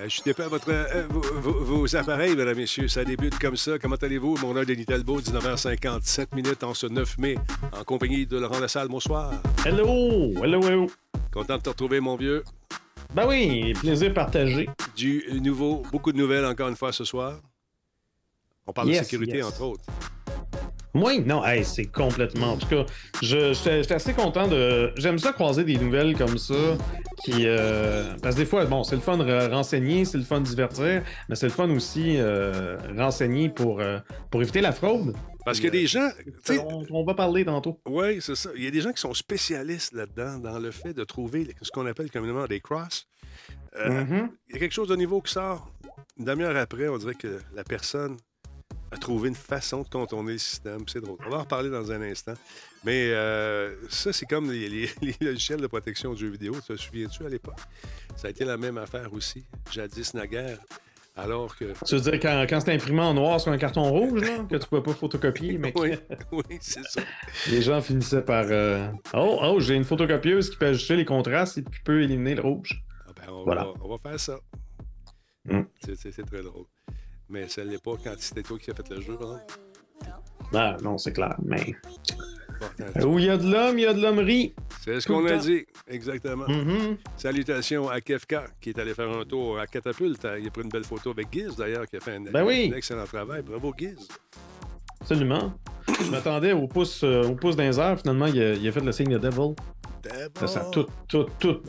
Ajustez pas votre, euh, vos, vos- vos appareils, mesdames, messieurs. Ça débute comme ça. Comment allez-vous? Mon nom est Denis Talbot, 19h57 minutes en ce 9 mai, en compagnie de Laurent Lassalle. Bonsoir. Hello! Hello, hello! Content de te retrouver, mon vieux. Ben oui, plaisir partagé. Du nouveau, beaucoup de nouvelles encore une fois ce soir. On parle de sécurité, yes. entre autres. Moi, non, hey, c'est complètement. En tout cas, je- j'étais j'étais assez content de. J'aime ça croiser des nouvelles comme ça. Qui, euh, Parce que des fois, bon, c'est le fun de re- renseigner, c'est le fun de divertir, mais c'est le fun aussi euh, renseigner pour, euh, pour éviter la fraude. Parce qu'il y a des gens. tu sais, On, on va parler tantôt. Oui, c'est ça. Il y a des gens qui sont spécialistes là-dedans, dans le fait de trouver ce qu'on appelle communément des crosses. Euh, Mhm. Il y a quelque chose de nouveau qui sort. Une demi-heure après, on dirait que la personne a trouvé une façon de contourner le système. C'est drôle. On va en reparler dans un instant. Mais euh, ça, c'est comme les, les- les logiciels de protection de jeux vidéo. Te souviens-tu à l'époque? Ça a été la même affaire aussi, jadis naguère. Alors que. Tu veux dire quand, quand c'est imprimé en noir sur un carton rouge, là, que tu peux pas photocopier, mais Oui, oui, c'est ça. les gens finissaient par. euh, Oh, oh, j'ai une photocopieuse qui peut ajuster les contrastes et qui peut éliminer le rouge. Ah ben, on, Voilà. va, on va faire ça. Mm. C'est très drôle. Mais ça ne l'est pas quand c'était toi qui as fait le jeu. Hein? Ah, non, c'est clair, mais. Où il y a de l'homme, il y a de l'hommerie. C'est ce qu'on a dit, exactement. Mhm. Salutations à Kefka, qui est allé faire un tour à Catapulte. Il a pris une belle photo avec Giz, d'ailleurs, qui a fait un, Ben oui. un excellent travail. Bravo, Giz. Absolument. Je m'attendais au pouce, euh, au pouce d'un. Finalement, il a, il a fait le signe de Devil. Ça tout, tout, tout,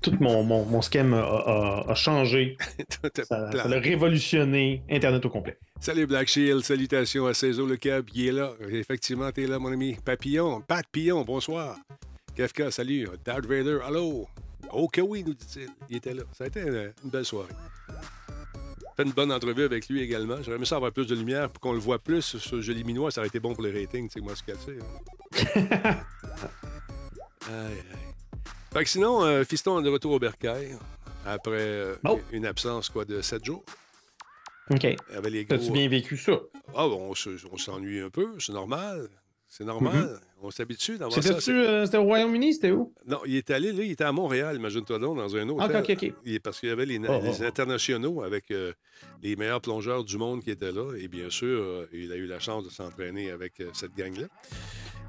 tout mon, mon, mon schème a, a- a changé. Ça, ça a révolutionné Internet au complet. Salut Black Shield, salutations à Cézo Le Cab, il est là. Effectivement, t'es là, mon ami. Papillon, Pat Pillon, bonsoir. Kefka, salut. Darth Vader, allô? Que oui, nous dit-il. Il était là. Ça a été une, belle soirée. Fait une bonne entrevue avec lui également. J'aurais aimé ça avoir plus de lumière pour qu'on le voit plus sur ce joli minois. Ça aurait été bon pour les ratings, tu sais, moi, ce qu'il y a. aïe, aïe. Fait que sinon, euh, Fiston est de retour au bercail après euh, Oh. une absence quoi, de 7 jours. OK. Avec. T'as-tu bien vécu ça? Ah, bon, on se- on s'ennuie un peu, c'est normal. C'est normal. On s'habitue d'avoir ça. Euh, c'était au Royaume-Uni? C'était où? Non, il est allé, là, il était à Montréal, imagine-toi donc, dans un. Ah, OK, OK, OK. Il est- parce qu'il y avait les, Oh, les oh. internationaux avec euh, les meilleurs plongeurs du monde qui étaient là. Et bien sûr, euh, il a eu la chance de s'entraîner avec cette gang-là.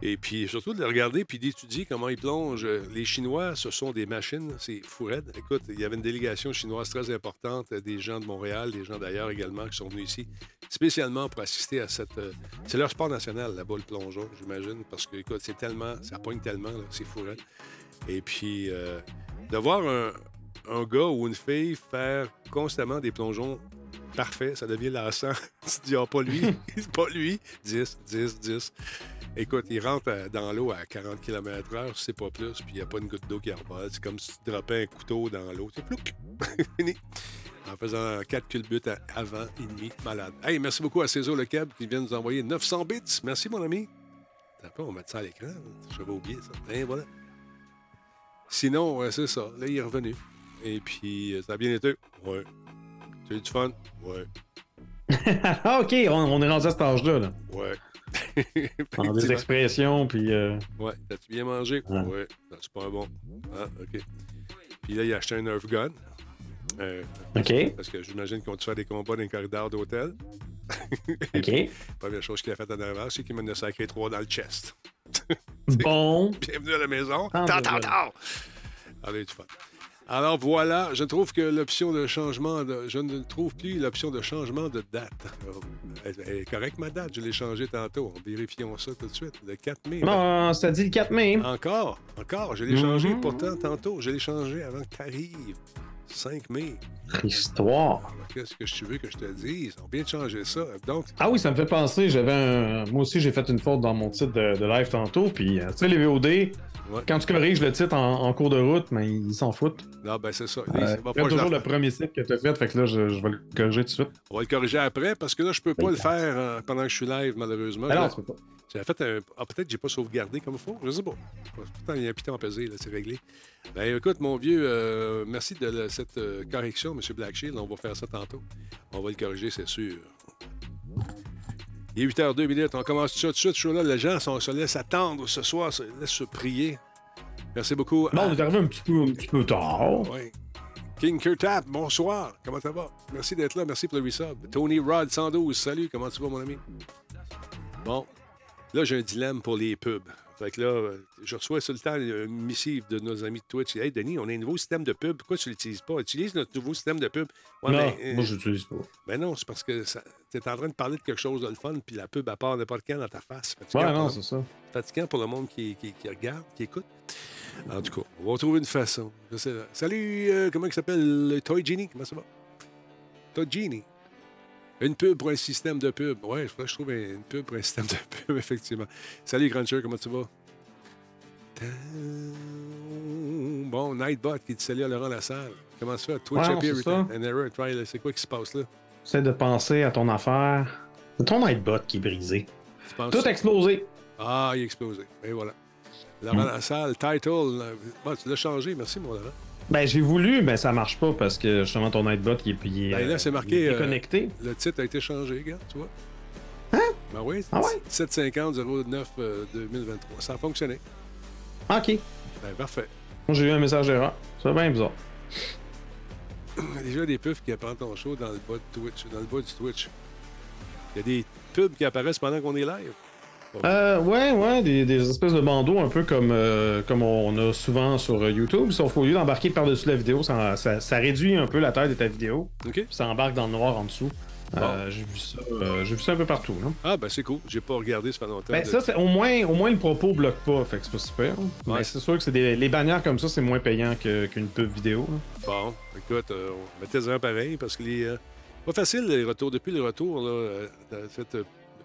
Et puis surtout de les regarder puis d'étudier comment ils plongent. Les Chinois, ce sont des machines, c'est fou raide. Écoute, il y avait une délégation chinoise très importante, euh, des gens de Montréal, des gens d'ailleurs également qui sont venus ici, spécialement pour assister à cette. euh, c'est leur sport national, là-bas, le plongeon, j'imagine, parce que, écoute, c'est tellement, ça pogne tellement, c'est fou raide. Et puis, euh, de voir un, gars ou une fille faire constamment des plongeons parfaits, ça devient lassant. tu te dis, ah, pas lui, pas lui. 10, 10, 10. Écoute, il rentre à- dans l'eau à 40 km/h, c'est pas plus, puis il n'y a pas une goutte d'eau qui reborde. C'est comme si tu droppais un couteau dans l'eau. C'est plouc! Fini. En faisant 4 culbutes avant et demi, malade. Hey, merci beaucoup à César Le Cab qui vient nous envoyer 900 bits. Merci, mon ami. T'as pas, on va mettre ça à l'écran. J'avais oublié ça. Et voilà. Sinon, ouais, c'est ça. Là, il est revenu. Et puis, euh, ça a bien été. Ouais. Tu as eu du fun? Ouais. ah, OK, on, on est rendu à cet âge-là. Là. Ouais. En des expressions, puis... euh, Ouais. T'as-tu bien mangé? Ouais. Ouais. C'est pas bon. Ah, OK. Puis là, il a acheté un Nerf gun. Euh, OK, parce que j'imagine qu'on te fait des combats dans les corridors d'hôtel. OK. Première chose qu'il a faite en avant, c'est qu'il m'a donné sacré trois dans le chest. Bon. Bienvenue à la maison. Ah, Tant, tant, tant. Allez, du fun. Alors voilà, je trouve que l'option de changement, de, je ne trouve plus l'option de changement de date. Euh, Elle, elle est correcte ma date, je l'ai changée tantôt. Vérifions ça tout de suite. Le 4 mai. Non, ça dit le 4 mai. Encore, encore, je l'ai changé Mhm. pourtant tantôt. Je l'ai changé avant que tu arrives. 5 mai. Histoire. Qu'est-ce que tu veux que je te dise? On vient de changer ça. Donc, Ah oui, ça me fait penser, j'avais un... Moi aussi, j'ai fait une faute dans mon titre de, de live tantôt, puis euh, tu sais, les VOD, ouais. quand tu corriges le titre en, en cours de route, mais ils s'en foutent. Non, ben c'est ça. Euh, je toujours le premier site que tu as fait, fait que là, je, je vais le corriger tout de suite. On va le corriger après parce que là, je peux pas le faire euh, pendant que je suis live, malheureusement. Tu peux pas. J'avais fait un. Ah, peut-être que j'ai pas sauvegardé comme il faut. Je sais pas. Pourtant, il y a un piton pesé, là, c'est réglé. Ben écoute, mon vieux, euh, merci de la- cette euh, correction, M. Blackshield. On va faire ça tantôt. On va le corriger, c'est sûr. Il est 8h02 minutes. On commence tout de suite. Je suis là. Les gens sont- se laissent attendre ce soir, se laissent se prier. Merci beaucoup. Bon, à- on est arrivé un petit peu, un petit peu tard. Ouais. King Kurtap, bonsoir. Comment ça va? Merci d'être là. Merci pour le resub. Tony Rod 112, salut. Comment tu vas, mon ami? Bon. Là, j'ai un dilemme pour les pubs. Fait que là, euh, je reçois tout le temps une missive de nos amis de Twitch. Hey, Denis, on a un nouveau système de pub. Pourquoi tu ne l'utilises pas? Utilise notre nouveau système de pub. Ouais, non, mais, euh, moi, je l'utilise pas. Ben non, c'est parce que tu es en train de parler de quelque chose de le fun, puis la pub, à part n'importe quand dans ta face. Ouais, non, c'est ça. Fatigant pour le monde qui, qui, qui, regarde, qui écoute. En tout cas, on va trouver une façon. Salut, euh, comment il s'appelle? Toy Genie, comment ça va? Toy Genie. Une pub pour un système de pub. Ouais, je, je trouve une pub pour un système de pub, effectivement. Salut, Cruncher, comment tu vas? Bon, Nightbot qui dit salut à Laurent Lassalle. Comment ça fait? Twitch ouais, appear an error. C'est quoi qui se passe là? J'essaie de penser à ton affaire. C'est ton Nightbot qui est brisé. Tout explosé. Ah, il est explosé. Et voilà. Laurent mm. Lassalle, title. Bon, tu l'as changé. Merci, mon Laurent. Ben, j'ai voulu, mais ça marche pas parce que justement ton Nightbot il est, il ben, là, c'est marqué. Est connecté. Euh, le titre a été changé, gars, tu vois. Hein? Ben oui, ah ouais? 750 09 2023. Ça a fonctionné. OK. Ben, parfait. J'ai eu un message d'erreur. C'est bien bizarre. Il y a déjà des pubs qui apprennent ton show dans le bas de Twitch, dans le bas du Twitch. Il y a des pubs qui apparaissent pendant qu'on est live. Euh, ouais, ouais, des, des, espèces de bandeaux un peu comme, euh, comme on a souvent sur euh, YouTube, sauf qu'au lieu d'embarquer par-dessus la vidéo, ça, ça, ça, réduit un peu la taille de ta vidéo. OK. Ça embarque dans le noir en dessous. Euh, j'ai vu ça, euh, j'ai vu ça un peu partout. Là. Ah ben c'est cool. J'ai pas regardé ce fait longtemps. Ben, ça, c'est, au moins, au moins le propos bloque pas, fait que c'est pas super. Mais c'est sûr que c'est des, les bannières comme ça, c'est moins payant que, qu'une pub vidéo. Bon, écoute, euh, mettez-en pareil parce que les, pas facile les retours depuis le retour là, cette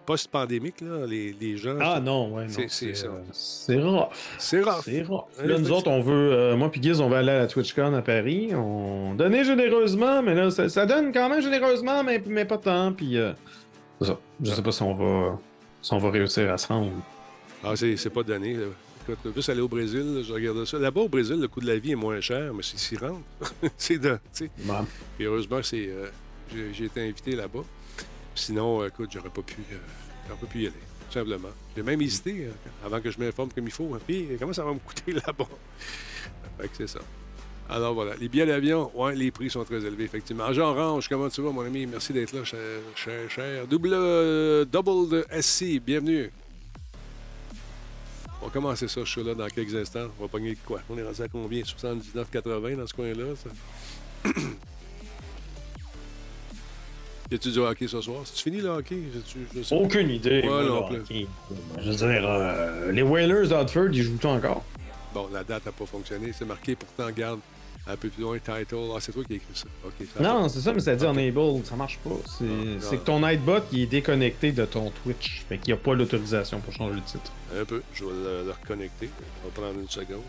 post-pandémique, les, les, gens. Ah non, ouais, non. C'est, c'est, c'est, c'est rough. C'est rough. C'est rough. Là, nous autres, on veut. Euh, moi puis Giz, on va aller à la TwitchCon à Paris. On donnait généreusement, mais là, ça, ça donne quand même généreusement, mais, mais pas tant. Puis. Euh, c'est ça. Je sais pas si on va, si on va réussir à se rendre. Ah, c'est, c'est pas donné. Là. Écoute, juste aller au Brésil, je regarde ça. Là-bas, au Brésil, le coût de la vie est moins cher, mais c'est s'y rendre. c'est de. Et heureusement, c'est, euh, j'ai été invité là-bas. Sinon, écoute, j'aurais pas pu. On peut plus y aller, tout simplement. J'ai même hésité euh, avant que je m'informe comme il faut. Puis, comment ça va me coûter là-bas? fait que c'est ça. Alors voilà, les billets d'avion, ouais, les prix sont très élevés, effectivement. Jean Range, comment tu vas, mon ami? Merci d'être là, cher, cher, cher. Double, euh, double de SC, bienvenue. On va commencer ça, je suis là dans quelques instants. On va pogner quoi? On est rendu à combien? 79,80 dans ce coin-là, ça? Y a-tu du hockey ce soir? C'est fini le hockey? Je, sais Aucune idée. Ouais, non, Je veux dire, euh, les Whalers d'Outford, ils jouent encore? Bon, la date n'a pas fonctionné. C'est marqué, pourtant, garde un peu plus loin, title. Ah, c'est toi qui as écrit ça. ça non, c'est ça, mais ça dit enable. Ça marche pas. C'est que ton Nightbot, il est déconnecté de ton Twitch. Fait qu'il n'y a pas l'autorisation pour changer le titre. Un peu. Je vais le, reconnecter. On va prendre une seconde.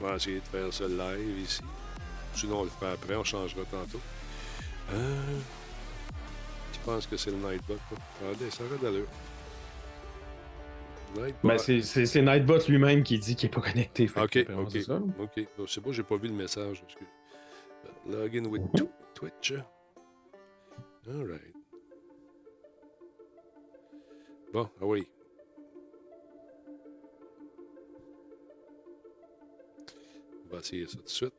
On va essayer de faire ça live ici. Sinon, on le fait après. On changera tantôt. Euh, je pense que c'est le Nightbot. Regardez, ça va d'allure. Nightbot. Ben, c'est Nightbot lui-même qui dit qu'il n'est pas connecté. ok, ok. Ça. Ok. Bon, je sais pas, j'ai pas vu le message. Login with Twitch. Alright. Bon, ah oui. On va essayer ça tout de suite.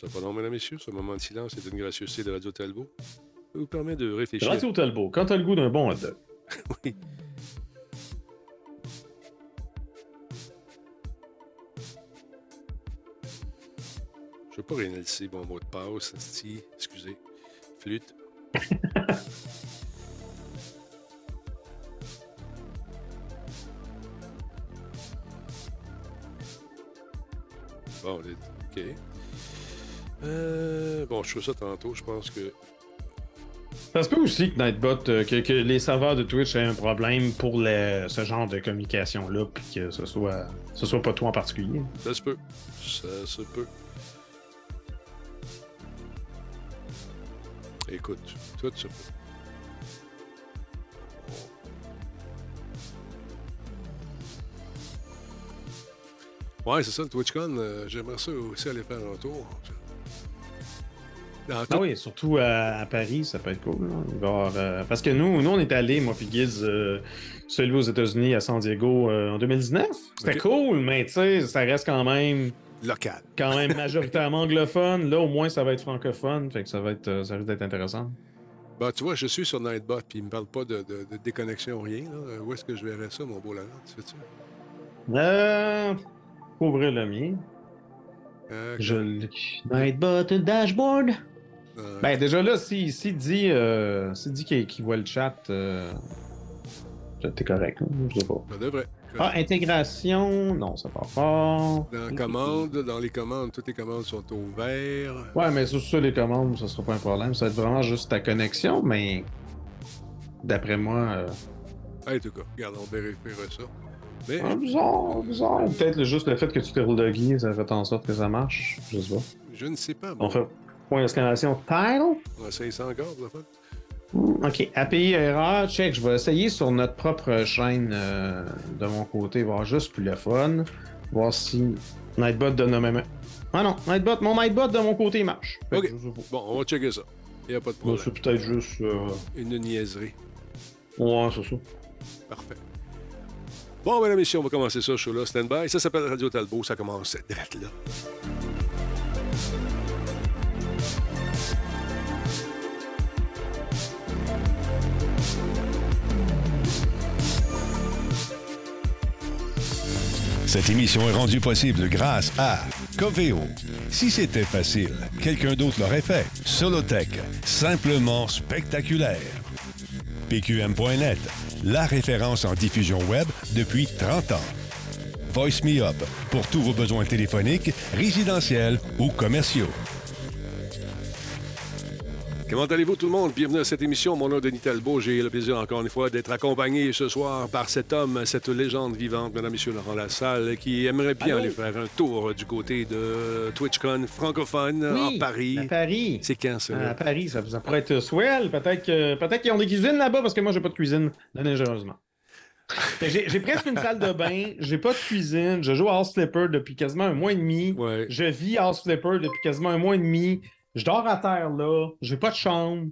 Ça long, mesdames et messieurs? Ce moment de silence est une gracieuseté de Radio Talbot. Ça vous permet de réfléchir. Radio Talbot, quand t'as le goût d'un bon hot dog. oui. Je veux pas réinitialiser mon mot de passe. Excusez. Flûte. bon, OK. Euh, bon, je fais ça tantôt. Je pense que. Ça se peut aussi que Nightbot, euh, que, les serveurs de Twitch aient un problème pour ce genre de communication-là, puis que ce soit, ce soit pas toi en particulier. Ça se peut. Ça se peut. Écoute, tout se peut. Ouais, c'est ça, le TwitchCon. Euh, j'aimerais ça aussi aller faire un tour. Dans Ah oui, surtout à, à Paris, ça peut être cool. avoir, euh, parce que nous, nous, on est allés, moi puis euh, celui aux États-Unis, à San Diego, euh, en 2019. C'était cool, mais tu sais, ça reste quand même, Local. quand même majoritairement anglophone. Là, au moins, ça va être francophone. Fait que ça va être, euh, ça risque d'être intéressant. Bah, tu vois, je suis sur Nightbot, puis il me parle pas de, de- de déconnexion, rien. Là. Euh, Où est-ce que je verrais ça, mon beau Laurent? Tu sais-tu? Euh. ouvrir le mien. Euh, Je. Nightbot dashboard. Euh, Ben, déjà là, s'il si, dit, euh, dit qu'il voit le chat, euh, t'es correct. hein, Je sais pas. ça devrait. Ah, intégration. Non, ça part fort. Dans commande, dans les commandes, toutes les commandes sont au vert. Ouais, mais sur ça, les commandes, ça sera pas un problème. Ça va être vraiment juste ta connexion, mais d'après moi, en tout cas, regarde, on vérifiera ça. Mais ah, bizarre, bizarre. Peut-être juste le fait que tu t'es relogué, ça fait en sorte que ça marche. Je sais pas. je ne sais pas. On Bon, fait point d'exclamation title. on essaye ça encore, la fois. Hmm, Ok, API erreur, check. Je vais essayer sur notre propre chaîne euh, de mon côté, voir juste plus le fun. Voir si Nightbot donne le même. Ah non, Nightbot, mon Nightbot de mon côté marche. Fait Ok. je. Bon, on va checker ça. Il n'y a pas de problème. c'est peut-être juste. euh, Une niaiserie. Ouais, c'est ça. Parfait. Bon, mesdames et messieurs, on va commencer ça, show-là. Stand by. Ça s'appelle Radio Talbot. Ça commence direct là. Cette émission est rendue possible grâce à Coveo. Si c'était facile, quelqu'un d'autre l'aurait fait. Solotech, simplement spectaculaire. PQM.net, la référence en diffusion web depuis 30 ans. Voice Me Up, pour tous vos besoins téléphoniques, résidentiels ou commerciaux. Comment allez-vous tout le monde? Bienvenue à cette émission. Mon nom est Denis Talbot. J'ai le plaisir encore une fois d'être accompagné ce soir par cet homme, cette légende vivante, Mesdames, Messieurs Laurent Lassalle, qui aimerait bien Allô? aller faire un tour du côté de TwitchCon francophone en Paris. À Paris. C'est quand ça? À? Paris, ça, ça pourrait être swell. Peut-être que- peut-être qu'ils ont des cuisines là-bas parce que moi, j'ai pas de cuisine, dangereusement. J'ai j'ai presque une salle de bain, j'ai pas de cuisine, je joue à House Flipper depuis quasiment un mois et demi. Ouais. Je vis à House Flipper depuis quasiment un mois et demi. Je dors à terre là, j'ai pas de chambre.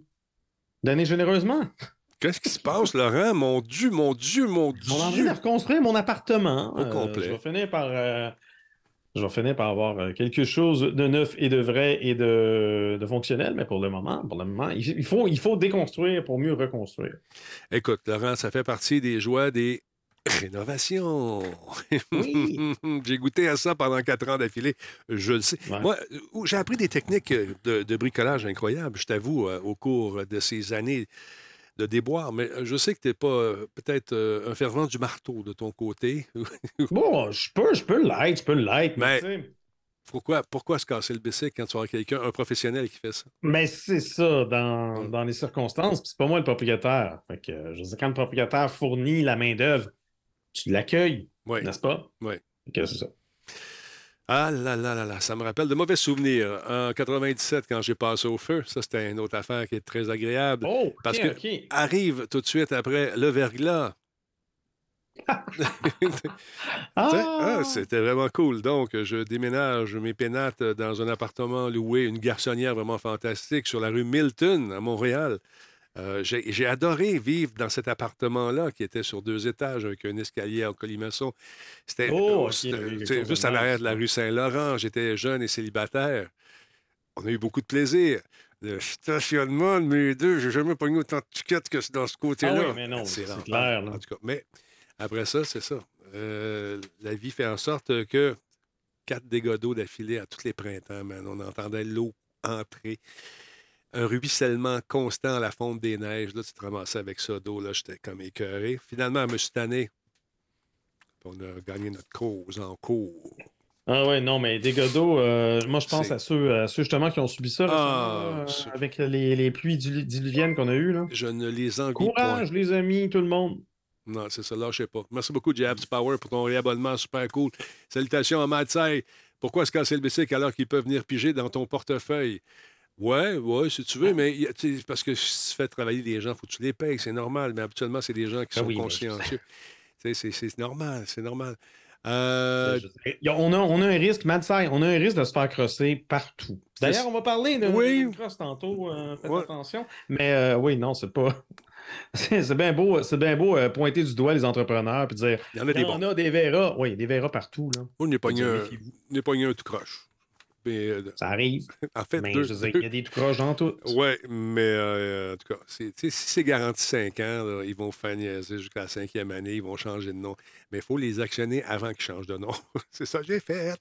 Donnez généreusement. Qu'est-ce qui se passe, Laurent? Mon Dieu, mon Dieu, mon Dieu! On est en train de reconstruire mon appartement. Au complet. Je vais finir par. euh, je vais finir par avoir euh, quelque chose de neuf et de vrai et de, de fonctionnel, mais pour le moment, pour le moment, il, il faut, il faut déconstruire pour mieux reconstruire. Écoute, Laurent, ça fait partie des joies des rénovations. Oui. J'ai goûté à ça pendant quatre ans d'affilée. Je le sais. Ouais. Moi, euh, j'ai appris des techniques euh, de, de bricolage incroyables, je t'avoue, euh, au cours de ces années de déboire. Mais je sais que tu n'es pas peut-être euh, un fervent du marteau de ton côté. Bon, je peux, je peux l'être, je peux l'être, mais, Mais- pourquoi, pourquoi se casser le bicycle quand tu as quelqu'un, un professionnel qui fait ça? mais c'est ça dans, Mm. dans les circonstances, puis c'est pas moi le propriétaire. Fait que, je veux dire, quand le propriétaire fournit la main-d'œuvre, tu l'accueilles, Oui. n'est-ce pas? Que c'est ça. Ah là là là là, ça me rappelle de mauvais souvenirs. En 97, quand j'ai passé au feu, ça c'était une autre affaire qui est très agréable. Oh, Parce que-. Arrive tout de suite après le verglas. Ah! ah, C'était vraiment cool. Donc, je déménage mes pénates dans un appartement loué, une garçonnière vraiment fantastique sur la rue Milton à Montréal. Euh, J'ai adoré vivre dans cet appartement-là qui était sur deux étages avec un escalier en colimaçon. C'était Oh, juste à l'arrière de la rue Saint-Laurent. J'étais jeune et célibataire. On a eu beaucoup de plaisir. Le stationnement de mes deux, j'ai jamais pogné autant de tickets que dans ce côté-là. Ah oui, mais non, c'est clair, là. En tout cas, mais après ça, c'est ça. Euh, la vie fait en sorte que quatre dégâts d'eau d'affilée à tous les printemps, man. On entendait l'eau entrer. Un ruissellement constant à la fonte des neiges. Là, tu te ramassais avec ça d'eau. Là, j'étais comme écœuré. Finalement, je me suis tanné. On a gagné notre cause en cours. Ah ouais, non, mais dégâts d'eau, euh, moi je pense à ceux, à ceux justement qui ont subi ça Ah, euh, avec les, les pluies dilu- diluviennes qu'on a eues. Là. Je ne les envie Courage, point. les amis, tout le monde. Non, c'est ça, lâchez pas. Merci beaucoup, Jabs Power, pour ton réabonnement, super cool. Salutations à Matsai. Pourquoi se casser le bicycle alors qu'ils peuvent venir piger dans ton portefeuille? Ouais, ouais, si tu veux, mais il y a- tu sais, parce que si tu fais travailler des gens, il faut que tu les payes, c'est normal, mais habituellement, c'est des gens qui Ah sont oui, mais je- consciencieux. Tu sais, C'est c'est normal, c'est normal. Euh, on, a, on a un risque, Mad on a un risque de se faire crosser partout. D'ailleurs, on va parler de, oui. cross tantôt, euh, faites attention. Mais euh, oui, non, c'est pas. c'est bien beau, c'est bien beau pointer du doigt les entrepreneurs et dire il y en a des, on a des verras. Oui, des verras partout. Là. On n'est pas un tout croche. Euh, ça arrive. En fait, mais il y a des tout croches dans tout. Oui, mais euh, en tout cas, si c'est garanti 5 ans, ils vont faire niaiser jusqu'à la cinquième année, ils vont changer de nom. Mais il faut les actionner avant qu'ils changent de nom. c'est ça que j'ai fait.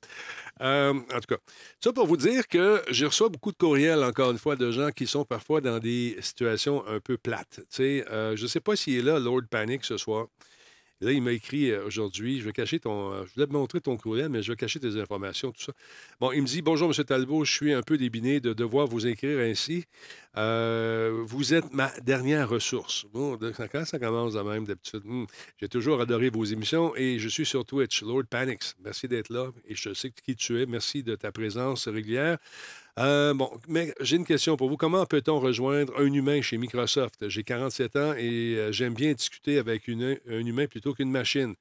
Euh, en tout cas, ça pour vous dire que je reçois beaucoup de courriels, encore une fois, de gens qui sont parfois dans des situations un peu plates. je ne sais pas s'il est là, Lord Panic, ce soir. Là, il m'a écrit euh, aujourd'hui, je vais cacher ton. Euh, je voulais te montrer ton courriel, mais je vais cacher tes informations, tout ça. Bon, il me dit Bonjour, M. Talbot, je suis un peu débiné de devoir vous écrire ainsi. Euh, vous êtes ma dernière ressource. Bon, quand ça commence de même d'habitude. Hmm, j'ai toujours adoré vos émissions et je suis sur Twitch, Lord Panics. Merci d'être là et je sais qui tu es. Merci de ta présence régulière. Euh, bon, mais j'ai une question pour vous. Comment peut-on rejoindre un humain chez Microsoft? J'ai 47 ans et euh, j'aime bien discuter avec un humain plutôt qu'une machine.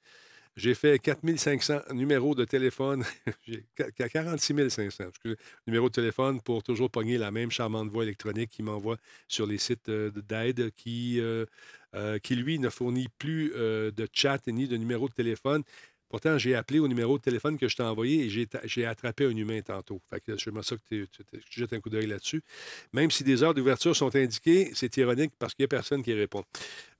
J'ai fait 4500 numéros de téléphone, 46 500 numéros de téléphone pour toujours pogner la même charmante voix électronique qui m'envoie sur les sites euh, d'aide qui, qui, lui, ne fournit plus de chat ni de numéro de téléphone. Pourtant, j'ai appelé au numéro de téléphone que je t'ai envoyé et j'ai attrapé un humain tantôt. Fait je ça que tu jettes un coup d'œil là-dessus. Même si des heures d'ouverture sont indiquées, c'est ironique parce qu'il n'y a personne qui répond.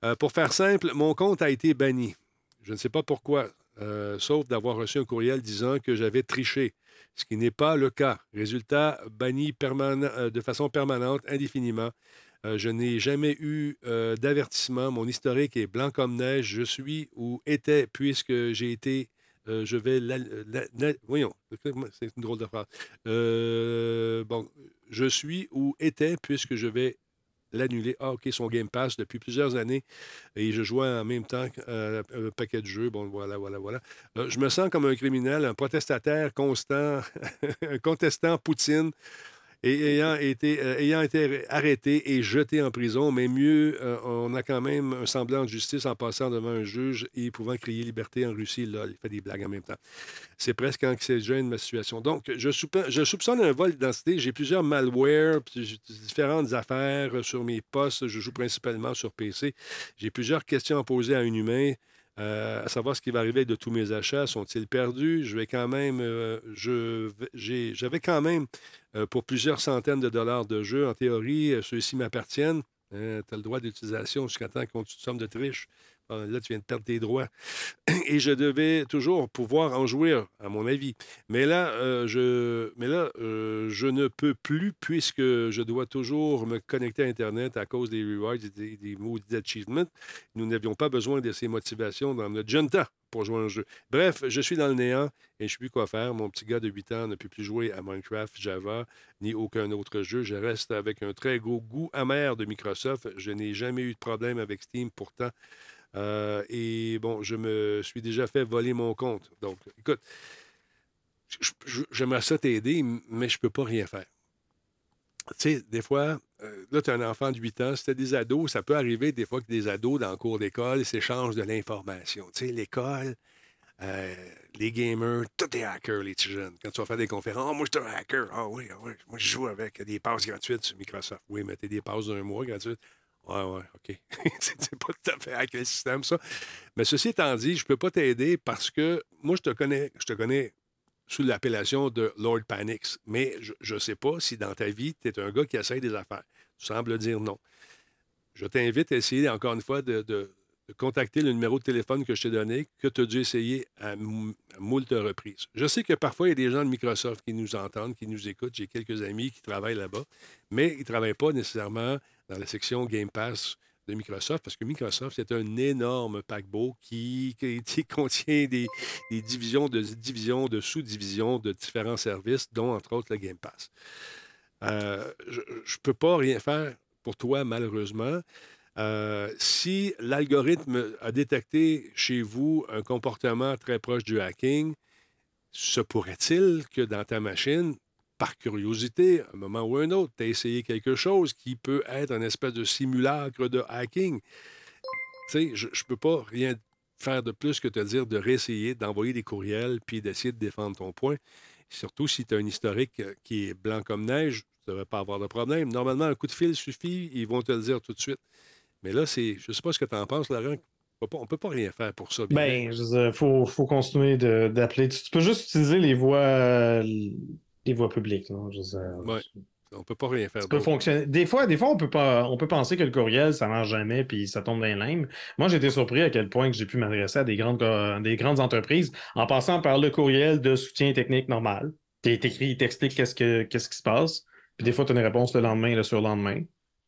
Euh, pour faire simple, mon compte a été banni. Je ne sais pas pourquoi, euh, sauf d'avoir reçu un courriel disant que j'avais triché, ce qui n'est pas le cas. Résultat, banni euh, de façon permanente, indéfiniment. Euh, je n'ai jamais eu euh, d'avertissement. Mon historique est blanc comme neige. Je suis ou étais, puisque j'ai été, euh, je vais... voyons, c'est une drôle de phrase. bon, je suis ou étais, puisque je vais l'annuler. Ah, OK, son Game Pass depuis plusieurs années et je jouais en même temps un paquet de jeux. Bon, voilà, voilà, voilà. je me sens comme un criminel, un protestataire constant, un contestant Poutine et ayant été, euh, ayant été arrêté et jeté en prison, mais mieux, euh, on a quand même un semblant de justice en passant devant un juge et pouvant crier liberté en Russie. Là, il fait des blagues en même temps. C'est presque anxiogène, ma situation. Donc, je, je soupçonne un vol d'identité. J'ai plusieurs malwares, différentes affaires sur mes postes. Je joue principalement sur PC. J'ai plusieurs questions à poser à un humain. Euh, à savoir ce qui va arriver de tous mes achats. Sont-ils perdus? Je vais quand même. je, j'avais quand même euh, pour plusieurs centaines de dollars de jeux. En théorie, euh, ceux-ci m'appartiennent. Euh, tu as le droit d'utilisation jusqu'à temps qu'on te somme de triche. Là, tu viens de perdre tes droits. Et je devais toujours pouvoir en jouir, à mon avis. Mais là, je, mais là je ne peux plus puisque je dois toujours me connecter à Internet à cause des rewards et des, des maudits achievements. Nous n'avions pas besoin de ces motivations dans notre jeune temps pour jouer un jeu. Bref, je suis dans le néant et je ne sais plus quoi faire. Mon petit gars de 8 ans ne peut plus jouer à Minecraft, Java, ni aucun autre jeu. Je reste avec un très gros goût amer de Microsoft. Je n'ai jamais eu de problème avec Steam pourtant. Euh, et bon, je me suis déjà fait voler mon compte. Donc, écoute, j'aimerais ça t'aider, mais je ne peux pas rien faire. Tu sais, des fois, euh, là, tu as un enfant de 8 ans, c'était des ados, ça peut arriver des fois que des ados dans le cours d'école s'échangent de l'information. Tu sais, l'école, euh, les gamers, tout est hacker, les petits jeunes. Quand tu vas faire des conférences, oh, moi, je suis un hacker. Ah oui, ah oui, moi, je joue avec des passes gratuites sur Microsoft. Oui, mais tu des passes d'un mois gratuites. Ouais, ouais, OK. c'est pas tout à fait hacker le système, ça. Mais ceci étant dit, je peux pas t'aider parce que moi, je te connais, je te connais sous l'appellation de Lord Panics. Mais je ne sais pas si dans ta vie, tu es un gars qui essaye des affaires. Tu sembles dire non. Je t'invite à essayer, encore une fois, de, contacter le numéro de téléphone que je t'ai donné, que tu as dû essayer à, moult reprises. Je sais que parfois, il y a des gens de Microsoft qui nous entendent, qui nous écoutent. J'ai quelques amis qui travaillent là-bas, mais ils ne travaillent pas nécessairement dans la section Game Pass de Microsoft, parce que Microsoft, c'est un énorme paquebot qui, contient des, divisions de divisions, de sous-divisions de différents services, dont entre autres le Game Pass. Euh, je ne peux pas rien faire pour toi, malheureusement. Euh, si l'algorithme a détecté chez vous un comportement très proche du hacking, se pourrait-il que dans ta machine, par curiosité, à un moment ou un autre, tu as essayé quelque chose qui peut être un espèce de simulacre de hacking. Tu sais, je ne peux pas rien faire de plus que te dire de réessayer d'envoyer des courriels puis d'essayer de défendre ton point. Surtout si tu as un historique euh, qui est blanc comme neige, tu ne devrais pas avoir de problème. Normalement, un coup de fil suffit, ils vont te le dire tout de suite. Mais là, c'est. Je ne sais pas ce que tu en penses, Laurent. On ne peut pas rien faire pour ça. Ben, il faut, faut continuer d'appeler. Tu, peux juste utiliser les voies, les voies publiques. Là, on peut pas rien faire. Ça peut fonctionner. Des fois, des fois on, peut pas, on peut penser que le courriel, ça marche jamais puis ça tombe dans les limbes. Moi, j'ai été surpris à quel point que j'ai pu m'adresser à des grandes, des grandes entreprises en passant par le courriel de soutien technique normal. Tu écrit, il t'explique qu'est-ce, que, qu'est-ce qui se passe. Puis des fois, tu as une réponse le lendemain, le surlendemain.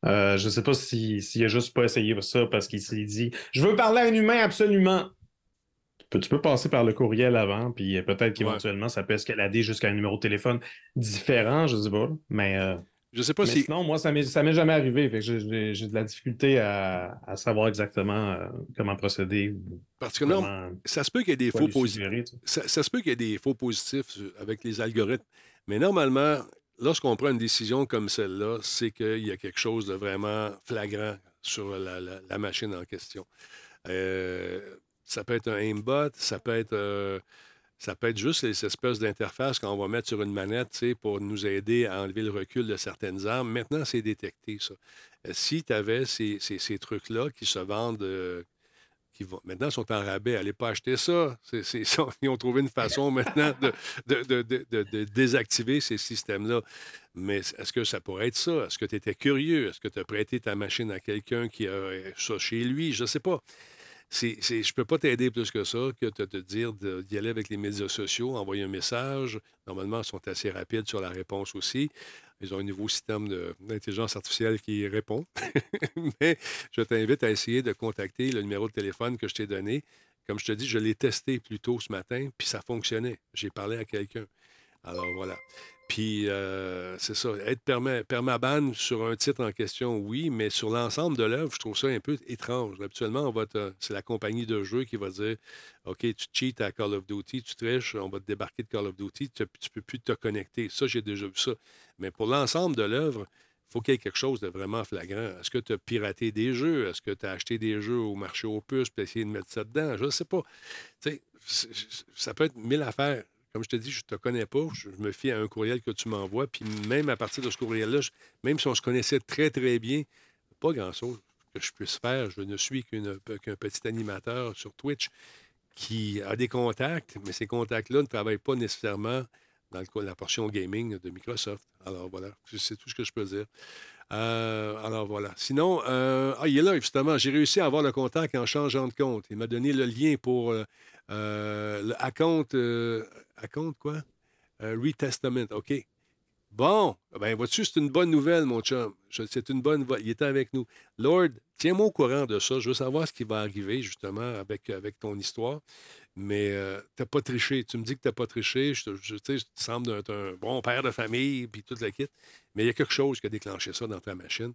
Euh, je ne sais pas s'il si, a juste pas essayé ça parce qu'il s'est dit Je veux parler à un humain absolument. Tu peux, passer par le courriel avant, puis peut-être qu'éventuellement, ça peut escalader jusqu'à un numéro de téléphone différent, je ne sais pas. Mais, euh, je sais pas si. Sinon, moi, ça ne m'est jamais arrivé. J'ai de la difficulté à, savoir exactement euh, comment procéder. Parce que non, ça se peut qu'il y ait des faux positifs. Ça, ça, se peut qu'il y ait des faux positifs avec les algorithmes. Mais normalement, lorsqu'on prend une décision comme celle-là, c'est qu'il y a quelque chose de vraiment flagrant sur la, machine en question. Euh, ça peut être un aimbot, ça peut être, euh, ça peut être juste les espèces d'interfaces qu'on va mettre sur une manette pour nous aider à enlever le recul de certaines armes. Maintenant, c'est détecté, ça. Euh, si tu avais ces, ces trucs-là qui se vendent maintenant sont en rabais. Allez pas acheter ça. ils ont trouvé une façon maintenant de, désactiver ces systèmes-là. Mais est-ce que ça pourrait être ça? Est-ce que tu étais curieux? Est-ce que tu as prêté ta machine à quelqu'un qui a ça chez lui? Je ne sais pas. Je ne peux pas t'aider plus que ça, que de te dire d'y aller avec les médias sociaux, envoyer un message. Normalement, ils sont assez rapides sur la réponse aussi. Ils ont un nouveau système d'intelligence artificielle qui répond. Mais je t'invite à essayer de contacter le numéro de téléphone que je t'ai donné. Comme je te dis, je l'ai testé plus tôt ce matin, puis ça fonctionnait. J'ai parlé à quelqu'un. Alors voilà. Puis, euh, c'est ça. Être permaban sur un titre en question, oui, mais sur l'ensemble de l'œuvre, je trouve ça un peu étrange. Habituellement, c'est la compagnie de jeu qui va dire OK, tu cheats à Call of Duty, tu triches, on va te débarquer de Call of Duty, tu ne peux plus te connecter. Ça, j'ai déjà vu ça. Mais pour l'ensemble de l'œuvre, il faut qu'il y ait quelque chose de vraiment flagrant. Est-ce que tu as piraté des jeux? Est-ce que tu as acheté des jeux au marché aux puces pour essayer de mettre ça dedans? Je ne sais pas. Tu sais, ça peut être mille affaires. Comme je te dis, je ne te connais pas. Je, me fie à un courriel que tu m'envoies. Puis même à partir de ce courriel-là, même si on se connaissait très, très bien, pas grand-chose que je puisse faire. Je ne suis qu'un petit animateur sur Twitch qui a des contacts, mais ces contacts-là ne travaillent pas nécessairement dans le, la portion gaming de Microsoft. Alors voilà, c'est tout ce que je peux dire. Euh, alors voilà. Sinon, euh, ah, il est là, justement. J'ai réussi à avoir le contact en changeant de compte. Il m'a donné le lien pour euh, le account, account quoi? Retestament, OK. Bon, ben vois-tu, c'est une bonne nouvelle, mon chum. C'est une bonne Il était avec nous. Lord, tiens-moi au courant de ça. Je veux savoir ce qui va arriver, justement, avec, avec ton histoire. Mais euh, tu n'as pas triché. Tu me dis que tu n'as pas triché. Je, je, tu sembles être un bon père de famille, puis toute la kit. Mais il y a quelque chose qui a déclenché ça dans ta machine.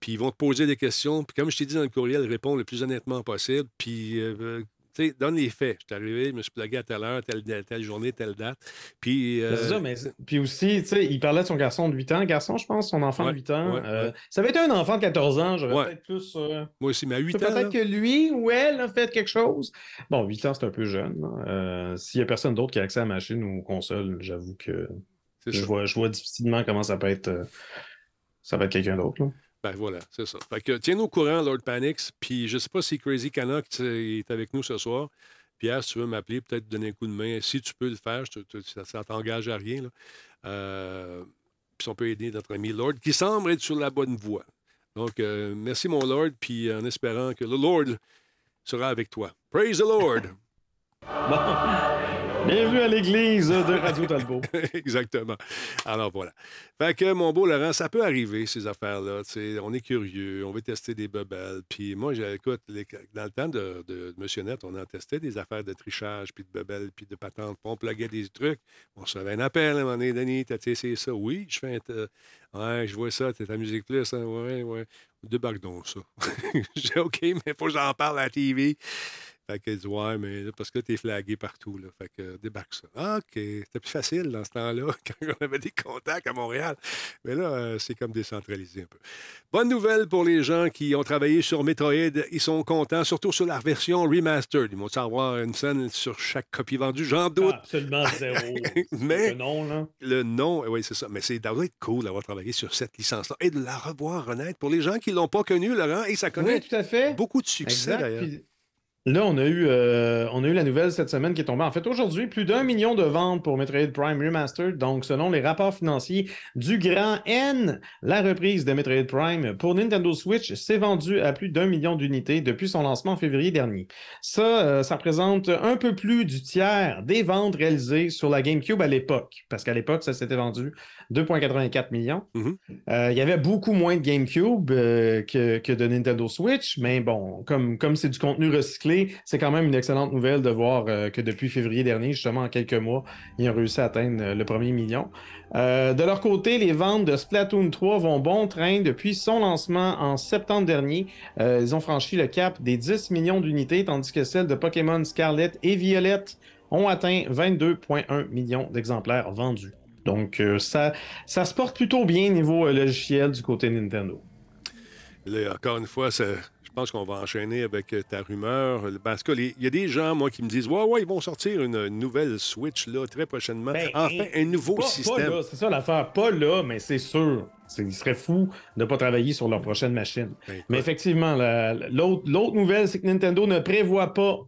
Puis ils vont te poser des questions. Puis comme je t'ai dit dans le courriel, réponds le plus honnêtement possible. Puis euh, tu sais, donne les faits. Je suis arrivé, je me suis plugué à telle heure, telle, telle journée, telle date. Puis. Euh, c'est ça, mais. Puis aussi, tu sais, il parlait de son garçon de 8 ans. Garçon, je pense, son enfant de 8 ans. Euh, ça avait été un enfant de 14 ans, j'aurais peut-être plus. Euh, Moi aussi, mais à 8 ans. Peut-être que lui ou elle a fait quelque chose. Bon, 8 ans, c'est un peu jeune. S'il n'y a personne d'autre qui a accès à la machine ou console, j'avoue que. Je vois, je vois difficilement comment ça peut être. Ça va être quelqu'un d'autre. Ben voilà, c'est ça. Fait que tiens-nous au courant, Lord Panix. Puis je sais pas si Crazy Canuck est avec nous ce soir. Pierre, si tu veux m'appeler, peut-être donner un coup de main. Si tu peux le faire, ça ne t'engage à rien. Euh, puis on peut aider notre ami Lord, qui semble être sur la bonne voie. Donc, euh, merci, mon Lord, puis en espérant que le Lord sera avec toi. Praise the Lord! Bienvenue à l'église de Radio Talbot. Exactement. Alors voilà. Fait que mon beau Laurent, ça peut arriver, ces affaires-là. On est curieux, on veut tester des bubbles. Puis moi, j'écoute, dans le temps de, de, Monsieur Net, on a testé des affaires de trichage, puis de bubbles, puis de patentes. Puis on plaguait des trucs. On recevait un appel à un moment donné, Denis, t'as essayé ça? Oui, je fais un. Ouais, je vois ça, t'es à Musique Plus. Hein? Ouais, ouais. Débarque donc ça. J'ai OK, mais faut que j'en parle à la TV. Fait qu'elle dit Ouais, mais là, parce que t'es flagué partout. Là. Fait que débarque ça. Ah, OK. C'était plus facile dans ce temps-là, quand on avait des contacts à Montréal. Mais là, euh, c'est comme décentralisé un peu. Bonne nouvelle pour les gens qui ont travaillé sur Metroid. Ils sont contents, surtout sur la version remastered. Ils vont savoir une scène sur chaque copie vendue. J'en doute. Ah, absolument zéro. mais Le nom, là. le nom, oui, c'est ça. Mais c'est être cool d'avoir travaillé sur cette licence-là et de la revoir renaître. Pour les gens qui ne l'ont pas connue, Laurent, et ça connaît Oui, tout à fait. beaucoup de succès d'ailleurs. Puis Là, on a, eu, euh, on a eu la nouvelle cette semaine qui est tombée. En fait, aujourd'hui, plus d'un million de ventes pour Metroid Prime Remastered. Donc, selon les rapports financiers du grand N, la reprise de Metroid Prime pour Nintendo Switch s'est vendue à plus d'un million d'unités depuis son lancement en février dernier. Ça, euh, ça représente un peu plus du tiers des ventes réalisées sur la GameCube à l'époque. Parce qu'à l'époque, ça s'était vendu 2,84 millions. Mhm. Euh, il y avait beaucoup moins de GameCube que, que de Nintendo Switch, mais bon, comme comme c'est du contenu recyclé, c'est quand même une excellente nouvelle de voir euh, que depuis février dernier, justement en quelques mois, ils ont réussi à atteindre euh, le premier million. Euh, de leur côté, les ventes de Splatoon 3 vont bon train depuis son lancement en septembre dernier. Ils ont franchi le cap des 10 millions d'unités, tandis que celles de Pokémon Scarlet et Violette ont atteint 22,1 millions d'exemplaires vendus. Donc, ça, ça se porte plutôt bien niveau logiciel du côté Nintendo. Là, encore une fois, ça- pense qu'on va enchaîner avec euh, ta rumeur. Parce qu'il y a des gens, moi, qui me disent Ouais, ouais, ils vont sortir une, nouvelle Switch là, très prochainement. Ben, enfin, un nouveau Pas- système. c'est ça l'affaire. Pas là, mais c'est sûr. Il serait fou de ne pas travailler sur leur prochaine machine. Ben, Mais effectivement, la- l'autre nouvelle, c'est que Nintendo ne prévoit pas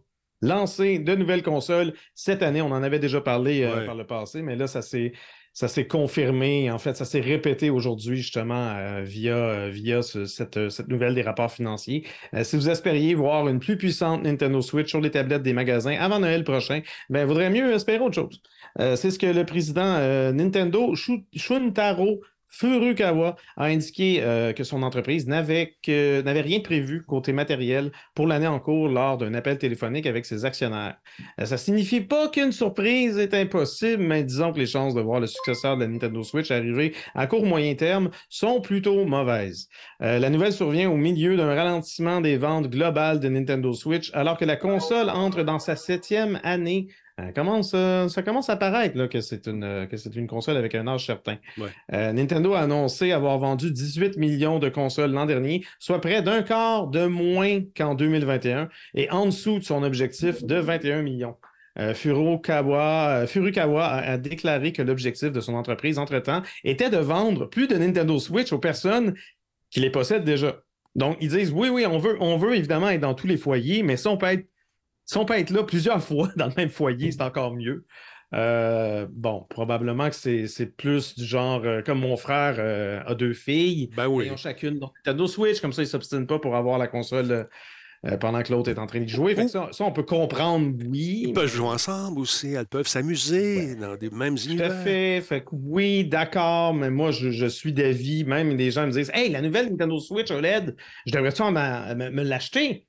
lancer de nouvelles consoles cette année. On en avait déjà parlé euh, Ouais. par le passé, mais là, ça s'est ça s'est confirmé. En fait, ça s'est répété aujourd'hui, justement, euh, via, euh, via euh, cette nouvelle des rapports financiers. Si vous espériez voir une plus puissante Nintendo Switch sur les tablettes des magasins avant Noël prochain, ben, vaudrait mieux espérer autre chose. C'est ce que le président Nintendo, Shu- Shuntaro Furukawa, a indiqué euh, que son entreprise n'avait rien prévu côté matériel pour l'année en cours lors d'un appel téléphonique avec ses actionnaires. Euh, ça signifie pas qu'une surprise est impossible, mais disons que les chances de voir le successeur de la Nintendo Switch arriver à court moyen terme sont plutôt mauvaises. Euh, la nouvelle survient au milieu d'un ralentissement des ventes globales de Nintendo Switch alors que la console entre dans sa septième année commence, euh, ça commence à paraître là, que c'est une, euh, que c'est une console avec un âge certain. Ouais. Euh, Nintendo a annoncé avoir vendu 18 millions de consoles l'an dernier, soit près d'un quart de moins qu'en 2021 et en dessous de son objectif de 21 millions. Euh, Furukawa, euh, Furukawa a, a déclaré que l'objectif de son entreprise, entre-temps, était de vendre plus de Nintendo Switch aux personnes qui les possèdent déjà. Donc, ils disent oui, oui, on veut, on veut évidemment être dans tous les foyers, mais si on peut être, si on peut être là plusieurs fois dans le même foyer, c'est encore mieux. Euh, bon, probablement que c'est plus du genre euh, comme mon frère euh, a deux filles. Ben oui. Ils ont chacune Nintendo Switch, comme ça, ils ne s'obstinent pas pour avoir la console pendant que l'autre est en train de jouer. Fait que ça, ça, on peut comprendre, oui. Ils peuvent jouer ensemble aussi. Elles peuvent s'amuser dans des mêmes Tout à univers. fait. Fait que oui, d'accord, mais moi, je, je suis d'avis. Même des gens me disent Hey, la nouvelle Nintendo Switch OLED, je devrais-tu me l'acheter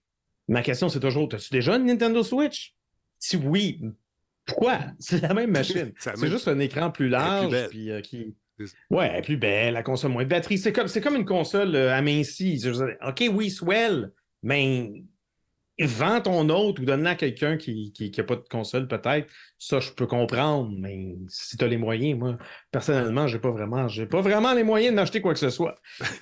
Ma question, c'est toujours As-tu déjà une Nintendo Switch? Si oui, pourquoi? C'est la même machine. C'est même- juste un écran plus large. puis, euh, qui... Ouais, elle est plus belle, la console moins de batterie. C'est comme, une console euh, amincie. OK, oui, swell, mais vends ton autre ou donne-la à quelqu'un qui n'a pas de console, peut-être. Ça, je peux comprendre, mais si tu as les moyens, moi, personnellement, j'ai pas vraiment, j'ai pas vraiment les moyens d'acheter quoi que ce soit.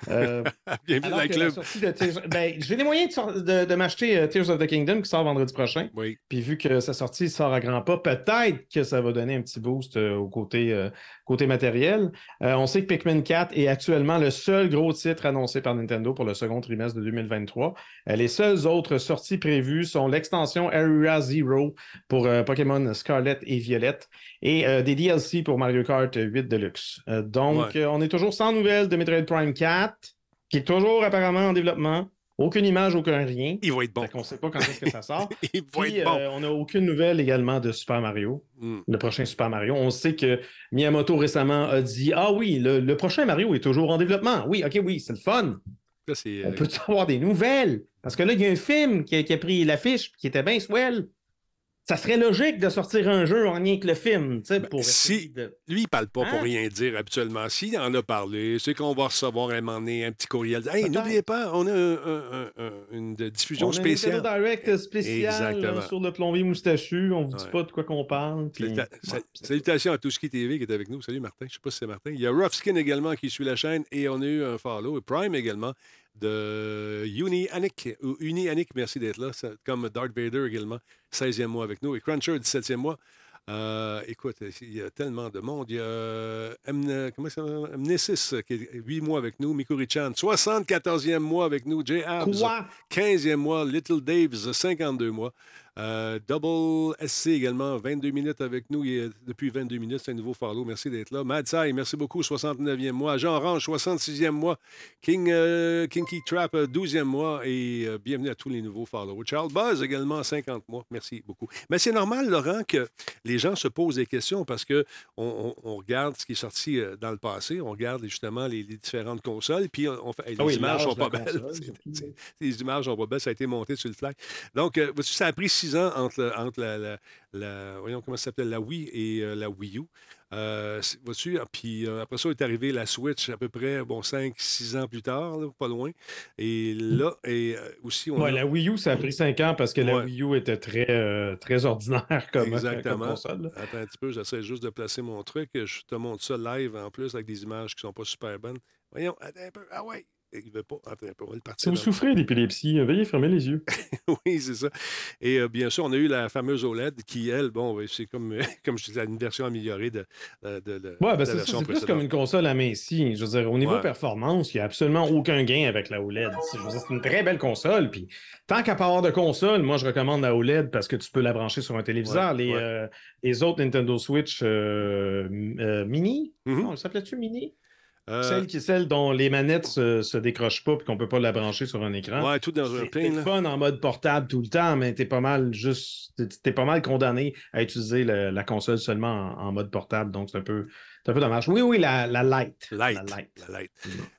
Euh, Bienvenue dans le club. Tears- ben, j'ai les moyens de, de- de m'acheter euh, Tears of the Kingdom qui sort vendredi prochain. Oui. Puis vu que sa sortie sort à grands pas, peut-être que ça va donner un petit boost euh, au côté, euh, côté matériel. On sait que Pikmin 4 est actuellement le seul gros titre annoncé par Nintendo pour le second trimestre de 2023. Euh, les seules autres sorties prévues sont l'extension Area Zero pour Pokémon Scarlet et Violette et euh, des DLC pour Mario Kart 8 Deluxe. Euh, donc, Ouais. euh, on est toujours sans nouvelles de Metroid Prime 4, qui est toujours apparemment en développement. Aucune image, aucun rien. Il va être bon. Qu'on ne sait pas quand est-ce que ça sort. Il va Puis, être bon. euh, on n'a aucune nouvelle également de Super Mario, Hmm. le prochain Super Mario. On sait que Miyamoto récemment a dit Ah oui, le, le prochain Mario est toujours en développement. Oui, ok, oui, c'est le fun. Là, On peut avoir des nouvelles? Parce que là, il y a un film qui a, qui a pris l'affiche qui était bien swell. Ça serait logique de sortir un jeu en lien que le film, tu sais, Ben, pour si- de- Lui, il parle pas pour Hein? rien dire habituellement. S'il en a parlé, c'est qu'on va recevoir un moment donné un petit courriel. Hey, n'oubliez pas, on a un- un- un- un- une diffusion On a un spéciale. Direct spécial euh, sur le plombier moustachu. On vous dit Ouais. pas de quoi qu'on parle. puis- Salita- Ouais, salutations à Touski TV qui est avec nous. Salut Martin. Je sais pas si c'est Martin. Il y a Rough Skin également qui suit la chaîne et on a eu un follow. Et Prime également de Uni Annick. Ou Uni Annick, merci d'être là. Comme Darth Vader également, 16e mois avec nous. Et Cruncher, 17e mois. Euh, écoute, il y a tellement de monde. Il y a Amne- comment ça qui est 8 mois avec nous. Mikuri-chan, 74e mois avec nous. J. Abs, Quoi? 15e mois. Little Daves, 52 mois. Euh, Double SC également, 22 minutes avec nous. Il est depuis 22 minutes, c'est un nouveau follow. Merci d'être là. Mad Sai, merci beaucoup, 69e mois. Jean Orange, 66e mois. King, euh, Kinky Trap, euh, 12e mois. Et euh, bienvenue à tous les nouveaux followers. Charles Buzz également, 50 mois. Merci beaucoup. Mais c'est normal, Laurent, que les gens se posent des questions parce que on, regarde ce qui est sorti euh, dans le passé. On regarde justement les, les différentes consoles. Puis on, on fait. hey, les Ah oui, images sont pas belles. les images sont pas belles. Ça a été monté sur le fly. Donc, euh, ça a pris six ans entre, entre la, la- la- voyons comment ça s'appelle, la Wii et euh, la Wii U. Euh, vois-tu, puis euh, après ça est arrivé la Switch à peu près, bon, 5-6 ans plus tard, là, pas loin. Et là, et euh, aussi, on Ouais, a- la Wii U, ça a pris 5 ans parce que la. Wii U était très, très ordinaire comme, comme Exactement. console. Attends un petit peu, j'essaie juste de placer mon truc. Je te montre ça live en plus avec des images qui sont pas super bonnes. Voyons, attends un peu. Ah ouais! Il veut pas. Attends un peu, on va le Si partir. vous dans- souffrez d'épilepsie, veuillez fermer les yeux. oui, c'est ça. Et euh, bien sûr, on a eu la fameuse OLED qui, elle, bon, ben, c'est comme, comme je disais, une version améliorée de, de, de- de Ouais, la ben c'est ça, version c'est plus comme une console à main scie. Je veux dire, au niveau Ouais. performance, il n'y a absolument aucun gain avec la OLED. C'est- une très belle console. Puis tant qu'à pas avoir de console, moi, je recommande la OLED parce que tu peux la brancher sur un téléviseur. Ouais, les, euh, les autres Nintendo Switch euh, mini, Mhm. non, s'appelait-tu mini? Euh, Celle, qui, celle dont les manettes se, se décrochent pas et qu'on peut pas la brancher sur un écran. ouais, tout dans un plein. c'est fun en mode portable tout le temps, mais t'es pas mal juste. t'es- T'es pas mal condamné à utiliser le- la console seulement en, en mode portable. Donc c'est un peu, c'est un peu dommage. Oui, oui, la, la Lite. Light. La light.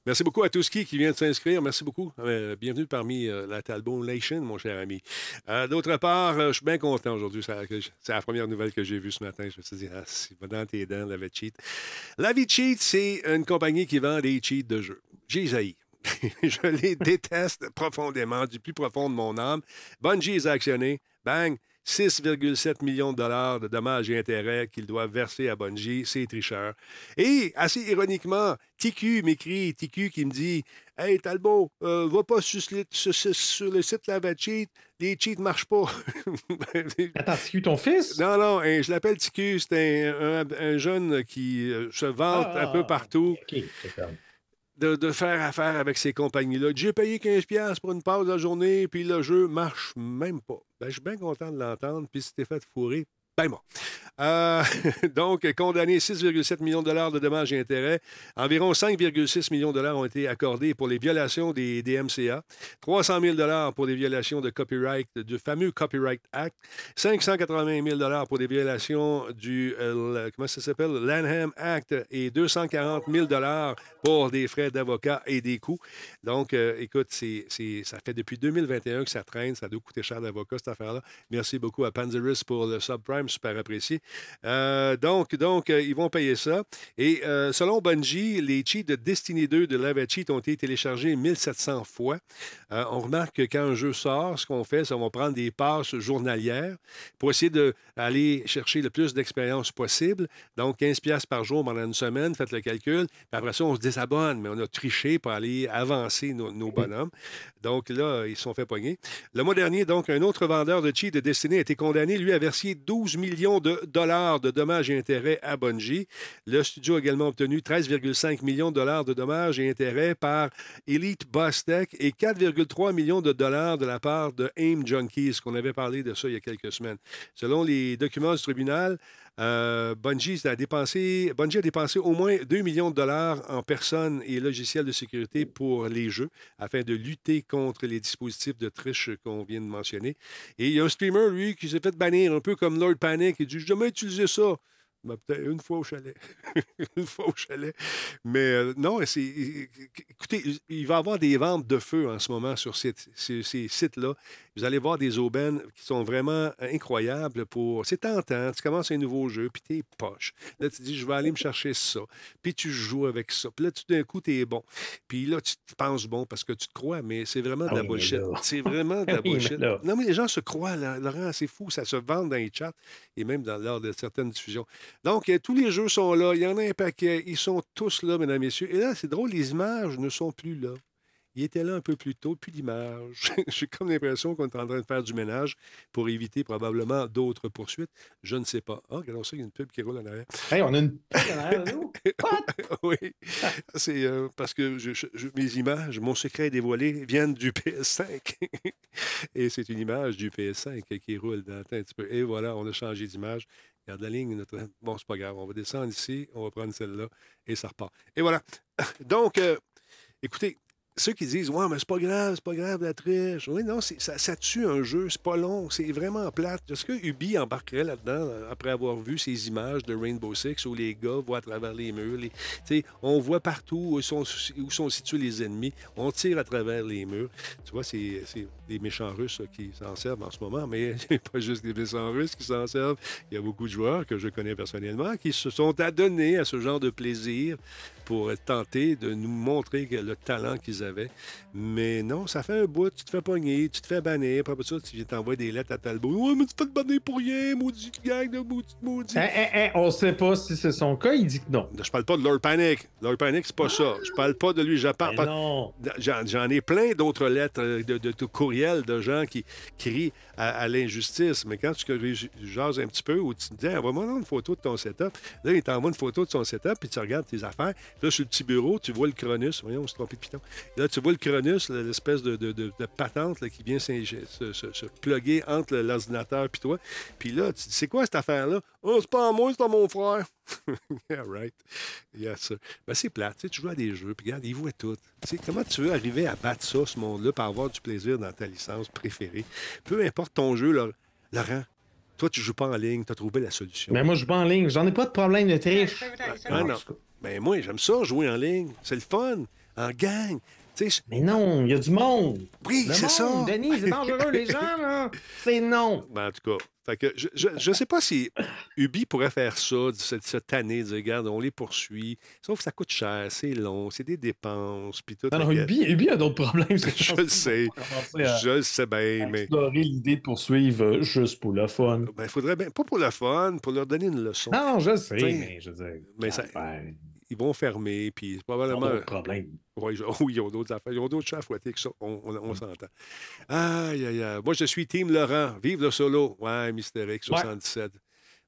Merci beaucoup à tous qui vient de s'inscrire. Merci beaucoup. Euh, bienvenue parmi euh, la Talbot Nation, mon cher ami. Euh, D'autre part, euh, je suis bien content aujourd'hui. C'est la- première nouvelle que j'ai vue ce matin. Je me suis dit, ah, c'est dans tes dents, la vie cheat. La vie cheat, c'est une compagnie qui vend des cheats de jeux. J'ai je les déteste profondément, du plus profond de mon âme. Bungie est actionné. Bang! 6,7 millions de dollars de dommages et intérêts qu'ils doivent verser à Bungie, c'est tricheur. Et, assez ironiquement, TQ m'écrit, TQ qui me dit Hey Talbot, euh, va pas sur, le- sur- le site Lava Cheat, les cheats marchent pas. Attends, c'est ton fils? non, non, hein, je l'appelle TQ, c'est un, un- un jeune qui euh, se vante Ah, un peu ah, partout. De, faire affaire avec ces compagnies-là. J'ai payé 15$ pour une pause de la journée, puis le jeu marche même pas. Ben, je suis bien content de l'entendre, puis si t'es fait fourrer, ben bon. Euh, donc, condamné 6,7 millions de dollars de dommages et intérêts. Environ 5,6 millions de dollars ont été accordés pour les violations des, des MCA. 300 000 dollars pour des violations de copyright, du fameux Copyright Act. 580 000 dollars pour des violations du, euh, comment ça s'appelle, Lanham Act. Et 240 000 dollars pour des frais d'avocat et des coûts. Donc, euh, écoute, ça fait depuis 2021 que ça traîne. Ça doit coûter cher d'avocat, cette affaire-là. Merci beaucoup à Panzerus pour le subprime, super apprécié. Euh, donc, donc euh, ils vont payer ça. Et euh, selon Bungie, les cheats de Destiny 2 de Lava Cheat ont été téléchargés 1700 fois. On remarque que quand un jeu sort, ce qu'on fait, c'est qu'on va prendre des passes journalières pour essayer d'aller chercher le plus d'expérience possible. Donc, 15 pièces par jour pendant une semaine, faites le calcul. Après ça, on se désabonne, mais on a triché pour aller avancer nos, nos bonhommes. Donc là, ils se sont fait pogner. Le mois dernier, donc, un autre vendeur de cheats de Destiny a été condamné, lui, à verser 12 millions de dollars de dommages et intérêts à Bungie. Le studio a également obtenu 13,5 millions de dollars de dommages et intérêts par Elite Boss Tech et 4,3 millions de dollars de la part de AIM Junkies, qu'on avait parlé de ça il y a quelques semaines. Selon les documents du tribunal, euh, Bungie, a dépensé, Bungie a dépensé au moins 2 millions de dollars en personnes et logiciels de sécurité pour les jeux afin de lutter contre les dispositifs de triche qu'on vient de mentionner. Et il y a un streamer, lui, qui s'est fait bannir un peu comme Lord Panic. Il dit J'ai jamais utilisé ça. Ben, peut-être une fois au chalet. une fois au chalet. Mais euh, non, c'est. Écoutez, il va y avoir des ventes de feu en ce moment sur ces, ces- ces sites-là. Vous allez voir des aubaines qui sont vraiment incroyables pour. C'est tentant. Tu commences un nouveau jeu, puis t'es poche. Là, tu dis, je vais aller me chercher ça. Puis tu joues avec ça. Puis là, tout d'un coup, t'es bon. Puis là, tu te penses bon parce que tu te crois, mais c'est vraiment de Ah la oui, bullshit. C'est vraiment de la bullshit. Non, mais les gens se croient, là, Laurent, c'est fou. Ça se vend dans les chats et même dans, lors de certaines diffusions. Donc, euh, tous les jeux sont là. Il y en a un paquet. Ils sont tous là, mesdames, messieurs. Et là, c'est drôle, les images ne sont plus là. Ils étaient là un peu plus tôt, plus d'image. J'ai comme l'impression qu'on est en train de faire du ménage pour éviter probablement d'autres poursuites. Je ne sais pas. Ah, regardons ça, il y a une pub qui roule en arrière. Hey, on a une pub en arrière de nous. Oui, c'est euh, parce que je- je- mes images, mon secret dévoilé, viennent du PS5. Et c'est une image du PS5 qui roule dans un petit peu. Et voilà, on a changé d'image. Regarde la ligne. Notre... Bon, c'est pas grave. On va descendre ici, on va prendre celle-là et ça repart. Et voilà. Donc, euh, écoutez, ceux qui disent Ouais, mais c'est pas grave, c'est pas grave la triche. Oui, non, ça, tue un jeu, c'est pas long, c'est vraiment plate. Est-ce que Ubi embarquerait là-dedans euh, après avoir vu ces images de Rainbow Six où les gars voient à travers les murs? on voit partout où sont, situés les ennemis, on tire à travers les murs. Tu vois, c'est des méchants russes là, qui s'en servent en ce moment, mais n'y a pas juste des méchants russes qui s'en servent. Il y a beaucoup de joueurs que je connais personnellement qui se sont adonnés à ce genre de plaisir pour tenter de nous montrer le talent qu'ils avaient. Mais non, ça fait un bout, tu te fais pogner, tu te fais bannir, après ça, tu t'envoies des lettres à Talbot. Ouais, mais tu te fais bannir pour rien, maudit gang de maudit, maudit. Hein, hein, hein, on sait pas si c'est son cas, il dit que non. Je parle pas de Lord Panic. Lord Panic, c'est pas ça. Je parle pas de lui. Je parle non. J'en, ai plein d'autres lettres, euh, de, de, de courriels de gens qui crient à, à l'injustice. Mais quand tu jases un petit peu ou tu te dis, envoie-moi une photo de ton setup. Là, il t'envoie une photo de son setup, puis tu regardes tes affaires. Là, sur le petit bureau, tu vois le Cronus. Voyons, on s'est trompé de piton. Là, tu vois le Cronus, l'espèce de, de- de- de patente là, qui vient se, se, se plugger entre l'ordinateur et toi. Puis là, tu dis, c'est quoi cette affaire-là? Oh, c'est pas à moi, c'est à mon frère. yeah, right. Yes, sir. Ben, c'est plate. Tu, sais, tu joues à des jeux, puis regarde, ils voient tout. Tu sais, comment tu veux arriver à battre ça, ce monde-là, pour avoir du plaisir dans ta licence préférée? Peu importe ton jeu, Laurent, Laurent, toi, tu joues pas en ligne, tu as trouvé la solution. Mais moi, je joue pas en ligne. J'en ai pas de problème de triche. Ah, non. Ben, moi, j'aime ça, jouer en ligne. C'est le fun, en gang. Mais non, il y a du monde. oui, c'est ça. Denis, c'est dangereux, les gens, là. C'est non. Ben, en tout cas, fait que je, je, je sais pas si Ubi pourrait faire ça, cette, cette année, dire, regarde, on les poursuit. Sauf que ça coûte cher, c'est long, c'est des dépenses, puis tout. Non, non, Ubi, Ubi a d'autres problèmes. Je le sais. à- Je le sais bien, mais explorer l'idée de poursuivre euh, juste pour le fun. il ben, faudrait bien, pas pour le fun, pour leur donner une leçon. Non, je sais, mais je veux dire. mais ça- Ils vont fermer, puis ils ont probablement. ils ont- oui, ils ont d'autres affaires. Ils ont d'autres chats à fouetter que ça. On, on- on s'entend. Aïe, aïe, aïe. Moi, je suis Team Laurent. Vive le solo. Ouais, Mister X, 77.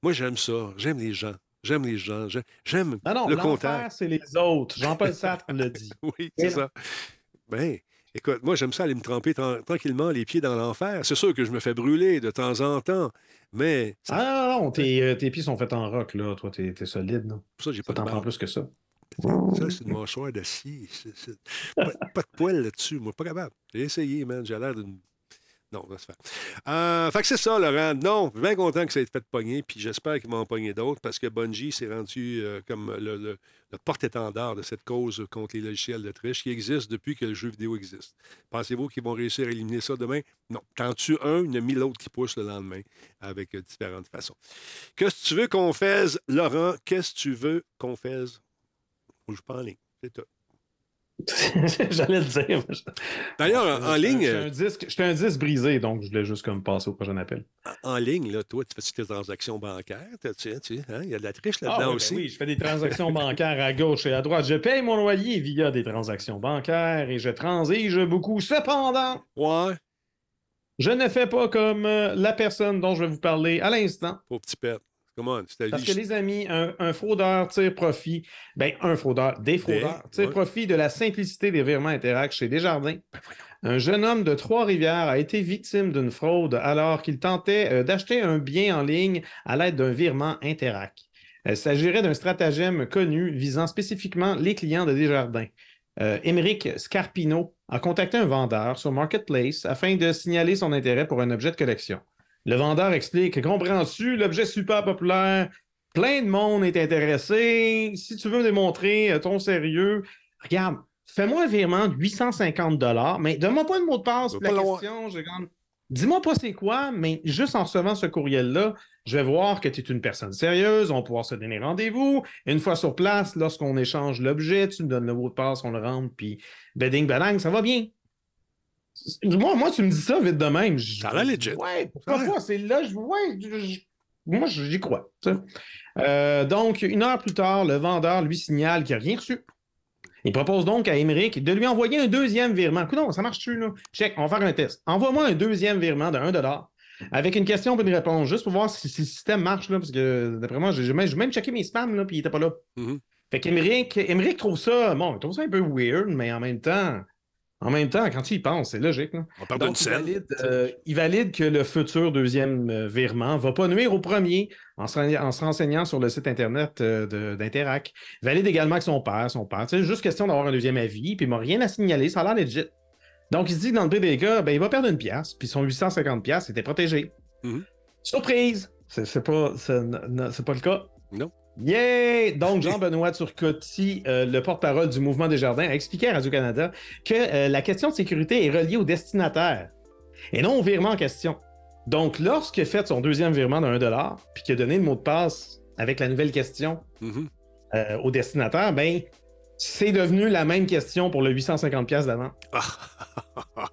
Moi, j'aime ça. J'aime les gens. J'aime les gens. J'aime- Non, non, le contact. c'est les autres. Jean-Paul Sartre l'a dit. Oui, c'est ça. Ben, écoute, moi, j'aime ça aller me tremper tran- tranquillement les pieds dans l'enfer. C'est sûr que je me fais brûler de temps en temps, mais ça, Ah non, non, tes, euh, tes pieds sont faits en roc, là. Toi, t'es t'es solide, non? pour ça, j'ai pas de t'en prend barbe. plus que ça. Ça, c'est une mâchoire d'acier. Pas, pas de poils là-dessus. Moi, pas capable. J'ai essayé, man. J'ai l'air d'une. Non, ça se fait. Euh, fait que c'est ça, Laurent. Non, je suis bien content que ça ait été fait pogner, puis j'espère qu'ils vont en pogner d'autres parce que Bungie s'est rendu euh, comme le, porte-étendard de cette cause contre les logiciels de triche qui existe depuis que le jeu vidéo existe. Pensez-vous qu'ils vont réussir à éliminer ça demain? Non. T'en tues un, il y a mis l'autre qui pousse le lendemain avec euh, différentes façons. Qu'est-ce que tu veux qu'on fasse, Laurent? Qu'est-ce que tu veux qu'on fasse? En ligne. C'est tout. J'allais le dire. D'ailleurs, en, en ligne, J'étais un, disque- j'étais un disque brisé, donc je voulais juste comme passer au prochain appel. en ligne, là, toi, tu fais tes transactions bancaires? Tu sais, tu hein, il y a de la triche là-dedans Ah, oui, ben aussi. oui, je fais des transactions bancaires à gauche et à droite. Je paye mon loyer via des transactions bancaires et je transige beaucoup. Cependant, Ouais, je ne fais pas comme euh, la personne dont je vais vous parler à l'instant. pauvre petit pet. Parce que les amis, un, un fraudeur tire profit, ben un fraudeur, des fraudeurs tirent ouais. profit de la simplicité des virements Interact chez Desjardins. Ben Un jeune homme de Trois-Rivières a été victime d'une fraude alors qu'il tentait euh, d'acheter un bien en ligne à l'aide d'un virement Interact. Il s'agirait d'un stratagème connu visant spécifiquement les clients de Desjardins. Euh, Émeric Scarpino a contacté un vendeur sur Marketplace afin de signaler son intérêt pour un objet de collection. Le vendeur explique Comprends-tu, l'objet super populaire Plein de monde est intéressé. Si tu veux me démontrer euh, ton sérieux, regarde, fais-moi un virement de 850 mais donne-moi pas de mot de passe. La question, je regarde, Dis-moi pas c'est quoi, mais juste en recevant ce courriel-là, je vais voir que tu es une personne sérieuse, on va pouvoir se donner rendez-vous. Une fois sur place, lorsqu'on échange l'objet, tu me donnes le mot de passe, on le rentre, puis beding badang, ça va bien. Moi, moi, tu me dis ça vite de même. je- Ça a legit. Ouais, pourquoi pas? C'est là, je, ouais, je- moi, j'y crois. Euh, donc, une heure plus tard, le vendeur lui signale qu'il n'a rien reçu. Il propose donc à Émeric de lui envoyer un deuxième virement. Écoute, ça marche-tu, là? Check, on va faire un test. Envoie-moi un deuxième virement de 1 avec une question et une réponse, juste pour voir si, si le système marche, là, parce que d'après moi, j'ai même, même checké mes spams, là, puis il n'était pas là. Mhm. Fait qu'Émeric Émeric trouve ça, bon, il trouve ça un peu weird, mais en même temps, en même temps, quand il y pense, c'est logique. là. On parle d'une scène. valide, euh, il valide que le futur deuxième euh, virement ne va pas nuire au premier en se, ren- en se renseignant sur le site Internet euh, d'Interac. Il valide également que son père, son père. C'est juste question d'avoir un deuxième avis, puis il m'a rien à signaler, ça a l'air legit. Donc, il se dit que dans le pire des cas, ben, il va perdre une pièce, puis son 850 pièces était protégé. Mhm. Surprise! C'est pas, pas le cas. Non. Yeah! Donc, Jean-Benoît Turcotti, euh, le porte-parole du Mouvement des Jardins, a expliqué à Radio-Canada que euh, la question de sécurité est reliée au destinataire et non au virement en question. Donc, lorsqu'il a fait son deuxième virement de 1 puis qu'il a donné le mot de passe avec la nouvelle question Mhm. euh, au destinataire, ben, c'est devenu la même question pour le 850$ piastres d'avant.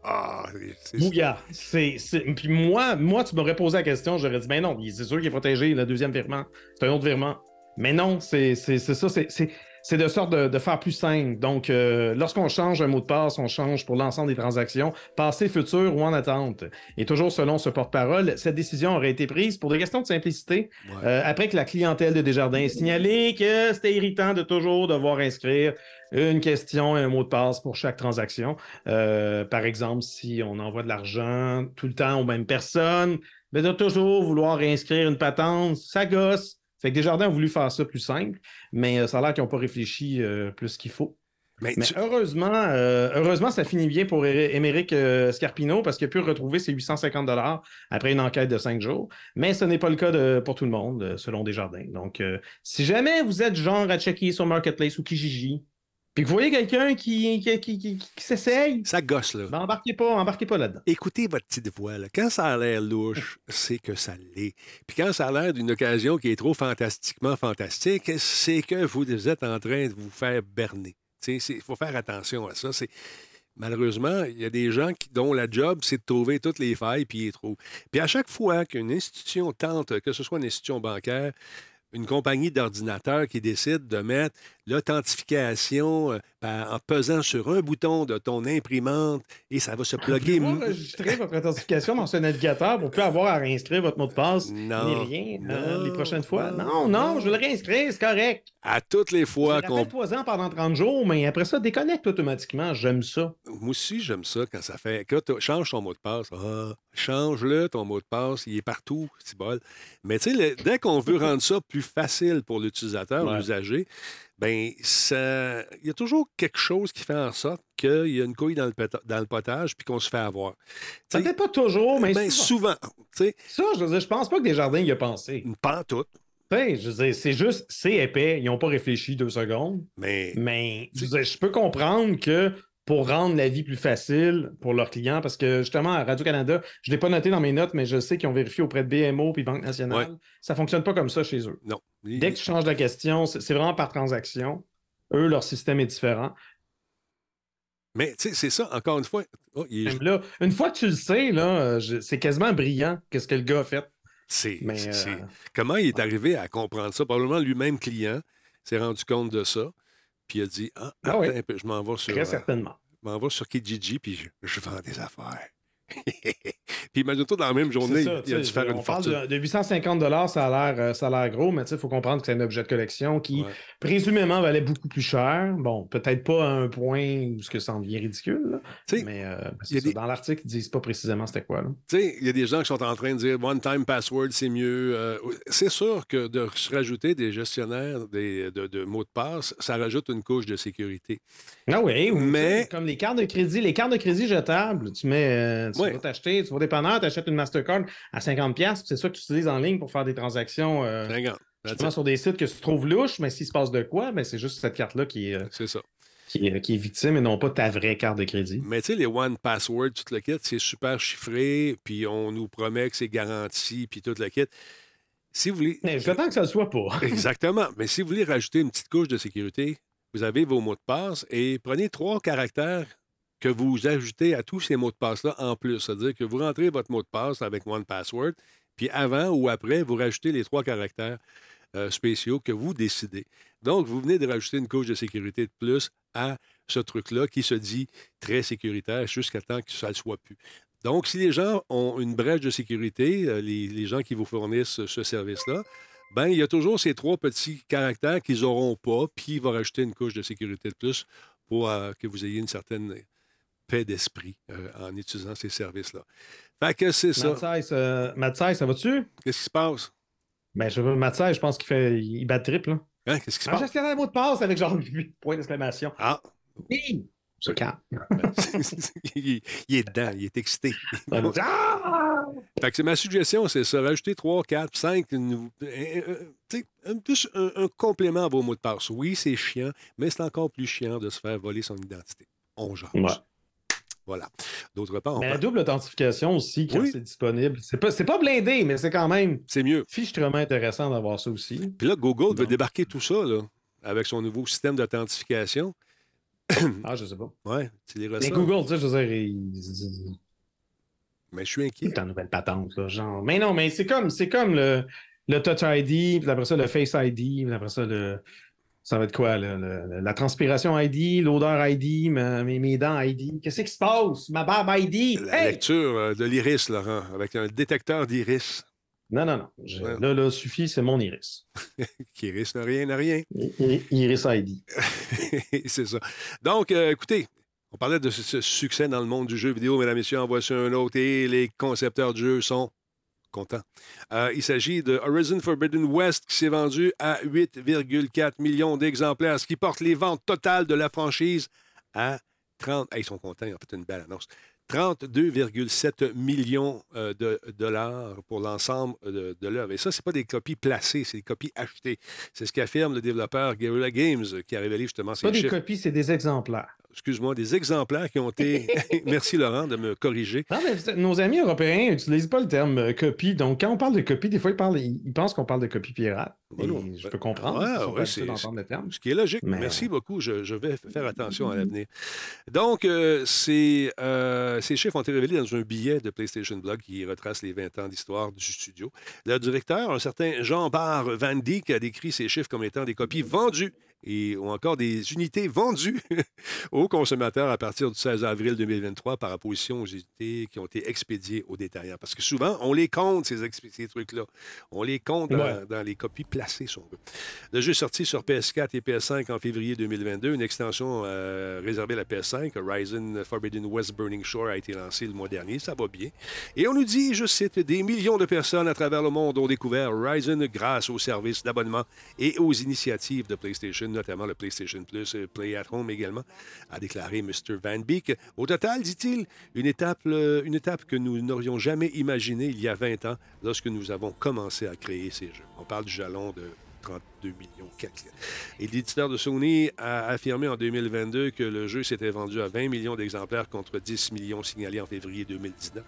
Ah, c'est- Bouga. C'est, c'est- Puis moi, moi, tu m'aurais posé la question, j'aurais dit, ben non, c'est sûr qu'il est protégé, le deuxième virement. C'est un autre virement. Mais non, c'est, c'est, c'est ça, c'est, c'est, c'est de sorte de, de faire plus simple. Donc, euh, lorsqu'on change un mot de passe, on change pour l'ensemble des transactions, passé, futur ou en attente. Et toujours selon ce porte-parole, cette décision aurait été prise pour des questions de simplicité, Ouais. euh, après que la clientèle de Desjardins ait signalé que c'était irritant de toujours devoir inscrire une question et un mot de passe pour chaque transaction. Euh, par exemple, si on envoie de l'argent tout le temps aux mêmes personnes, mais de toujours vouloir inscrire une patente, ça gosse. Fait que Desjardins ont voulu faire ça plus simple, mais euh, ça a l'air qu'ils n'ont pas réfléchi euh, plus qu'il faut. Mais Mais tu- heureusement, euh, heureusement, ça finit bien pour Émeric euh, Scarpino parce qu'il a pu retrouver ses 850 dollars après une enquête de cinq jours. Mais ce n'est pas le cas de- pour tout le monde, selon Desjardins. Donc, euh, si jamais vous êtes genre à checker sur Marketplace ou Kijiji, puis que vous voyez quelqu'un qui, qui, qui- qui- qui s'essaye, ça gosse, là. ben embarquez pas, embarquez pas là-dedans. Écoutez votre petite voix. Là. Quand ça a l'air louche, c'est que ça l'est. Puis quand ça a l'air d'une occasion qui est trop fantastiquement fantastique, c'est que vous êtes en train de vous faire berner. Il faut faire attention à ça. C'est... Malheureusement, il y a des gens qui, dont la job, c'est de trouver toutes les failles, puis les trouvent. Puis à chaque fois qu'une institution tente, que ce soit une institution bancaire, une compagnie d'ordinateurs qui décide de mettre l'authentification euh, par- en pesant sur un bouton de ton imprimante et ça va se plugger. Vous enregistrer votre authentification dans ce navigateur pour plus avoir à réinscrire votre mot de passe Non, ni rien euh, non, les prochaines fois. non, Non, je veux le réinscrire, c'est correct. À toutes les fois qu'on. Rappelle-toi-en pendant 30 jours, mais après ça, déconnecte automatiquement. J'aime ça. Moi aussi, j'aime ça quand ça fait. Quand tu changes ton mot de passe. Ah, change-le, ton mot de passe. Il est partout, c'est bol. Mais tu sais, le- dès qu'on veut rendre ça plus facile pour l'utilisateur, Ouais. l'usager, ben ça. Il y a toujours quelque chose qui fait en sorte qu'il y a une couille dans le, dans le potage puis qu'on se fait avoir. Tu sais, Peut-être pas toujours, mais ben, souvent. Ça, je veux dire, je pense pas que Desjardins y a pensé. une pantoute, Tu sais, je veux dire, c'est juste, c'est épais. Ils n'ont pas réfléchi deux secondes. mais. Mais je, veux dire, je peux comprendre que pour rendre la vie plus facile pour leurs clients, parce que justement, à Radio-Canada, je ne l'ai pas noté dans mes notes, mais je sais qu'ils ont vérifié auprès de BMO puis Banque nationale. Ça ne fonctionne pas comme ça chez eux. Non. Dès que tu changes la question, c'est vraiment par transaction. Eux, leur système est différent. Mais tu sais, c'est ça, encore une fois. Oh, il est- Même là, une fois que tu le sais, là, c'est quasiment brillant qu'est-ce que le gars a fait. c'est- euh, c'est- Comment il est arrivé à comprendre ça? Probablement lui-même client s'est rendu compte de ça. Puis il a dit Ah, Ah attends oui. je m'en vais sur. très euh, certainement. je m'en vais sur Kijiji, puis je, je vends des affaires. Puis imagine-toi, dans la même journée, ça, il a dû faire on une parle fortune. de, de 850 ça a l'air euh, ça a l'air gros, mais il faut comprendre que c'est un objet de collection qui Ouais. présumément valait beaucoup plus cher. Bon, peut-être pas à un point où ce que ça en devient ridicule, là, mais euh, c'est il y a ça. des- dans l'article, ils disent pas précisément c'était quoi. Il y a des gens qui sont en train de dire one time password, c'est mieux. Euh, c'est sûr que de se rajouter des gestionnaires des, de, de mots de passe, ça rajoute une couche de sécurité. Ah oui, ou, Mais- comme les cartes de crédit, les cartes de crédit jetables, tu mets, tu Ouais. vas t'acheter, tu vas au dépanneur, tu achètes une Mastercard à 50$, puis c'est ça que tu utilises en ligne pour faire des transactions. euh, 50. Justement, sur des sites que tu trouves louches, mais s'il se passe de quoi, ben, c'est juste cette carte-là qui, est, euh, C'est ça. qui, est- qui est victime et non pas ta vraie carte de crédit. Mais tu sais, les One Password, tout le kit, c'est super chiffré, puis on nous promet que c'est garanti, puis tout le kit. Si vous voulez. Mais j'attends que ça le soit pas. Exactement. Mais si vous voulez rajouter une petite couche de sécurité, vous avez vos mots de passe et prenez trois caractères que vous ajoutez à tous ces mots de passe-là en plus. C'est-à-dire que vous rentrez votre mot de passe avec One Password, puis avant ou après, vous rajoutez les trois caractères euh, spéciaux que vous décidez. Donc, vous venez de rajouter une couche de sécurité de plus à ce truc-là qui se dit très sécuritaire jusqu'à temps que ça ne soit plus. Donc, si les gens ont une brèche de sécurité, euh, les, les gens qui vous fournissent ce service-là, ben il y a toujours ces trois petits caractères qu'ils n'auront pas, puis il va rajouter une couche de sécurité de plus pour euh, que vous ayez une certaine paix d'esprit euh, en utilisant ces services-là. Fait que c'est ça. Mathias, euh, Mathias, ça va-tu? Qu'est-ce qui se passe? Ben, je veux Mathias, je pense qu'il fait. Il bat triple, là. Hein? Qu'est-ce qui se Un passe? gestionnaire de mot de passe avec genre 8 points d'exclamation. Ah! Oui! Se calme. il, il est dedans, il est excité. Ah! Fait que c'est ma suggestion, c'est ça. Rajouter 3, 4, 5, une- un, un- tu sais, un- plus un, un complément à vos mots de passe. Oui, c'est chiant, mais c'est encore plus chiant de se faire voler son identité. On jase. Voilà. D'autre part, on Mais la double authentification aussi, quand Oui. c'est disponible. C'est pas, c'est pas blindé, mais c'est quand même c'est mieux. fichtrement intéressant d'avoir ça aussi. Puis là, Google veut débarquer tout ça, là, avec son nouveau système d'authentification. Ah, je sais pas. Ouais, tu les Mais ressens. Google, tu sais, je veux dire, il- Mais je suis inquiet. c'est une nouvelle patente, là, genre. Mais non, mais c'est comme, c'est comme le, le Touch ID, puis après ça, le Face ID, puis après ça, le. Ça va être quoi, là, le- la transpiration ID, l'odeur ID, ma- mes, mes dents ID. Qu'est-ce qui se passe? Ma barbe ID! La Hey! lecture euh, de l'iris, Laurent, avec un détecteur d'iris. Non, non, non. Je- Ouais. Là, là, suffit, c'est mon iris. Qui iris n'a rien, n'a rien. I- Iris ID. c'est ça. Donc, euh, écoutez, on parlait de ce, ce succès dans le monde du jeu vidéo, mesdames et messieurs, en voici un autre, et les concepteurs de jeu sont Euh, il s'agit de Horizon Forbidden West qui s'est vendu à 8,4 millions d'exemplaires, ce qui porte les ventes totales de la franchise à 30... Hey, ils sont contents, ils ont fait une belle annonce. 32,7 millions euh, de dollars pour l'ensemble de, de l'œuvre. Et ça, ce pas des copies placées, c'est des copies achetées. C'est ce qu'affirme le développeur Guerrilla Games, qui a révélé justement ces Pas des chiffres. copies, c'est des exemplaires. Excuse-moi, des exemplaires qui ont été. Merci Laurent de me corriger. Non, mais nos amis européens n'utilisent pas le terme euh, copie. Donc, quand on parle de copie, des fois, ils, parlent, ils, ils pensent qu'on parle de copie pirate. Non. je peux comprendre. Ouais, ils sont ouais, c'est- d'entendre le terme. Ce qui est logique. Mais- Merci beaucoup. Je, je vais faire attention à l'avenir. Donc, euh, ces, euh, ces chiffres ont été révélés dans un billet de PlayStation Blog qui retrace les 20 ans d'histoire du studio. Le directeur, un certain Jean-Bar Van Dyck, a décrit ces chiffres comme étant des copies vendues et, ou encore des unités vendues aux consommateurs à partir du 16 avril 2023 par opposition aux unités qui ont été expédiées aux détaillants. Parce que souvent, on les compte, ces, ces trucs-là. On les compte dans les copies placées, si on veut. Le jeu est sorti sur PS4 et PS5 en février 2022. Une extension euh, réservée à la PS5, Horizon Forbidden West Burning Shore, a été lancée le mois dernier. Ça va bien. Et on nous dit, je cite, des millions de personnes à travers le monde ont découvert Horizon grâce aux services d'abonnement et aux initiatives de PlayStation, notamment le PlayStation Plus, euh, Play at Home également, a déclaré Mr. Van Beek. Au total, dit-il, une étape, euh, une étape que nous n'aurions jamais imaginée il y a 20 ans lorsque nous avons commencé à créer ces jeux. On parle du jalon de 32 millions. Et l'éditeur de Sony a affirmé en 2022 que le jeu s'était vendu à 20 millions d'exemplaires contre 10 millions signalés en février 2019.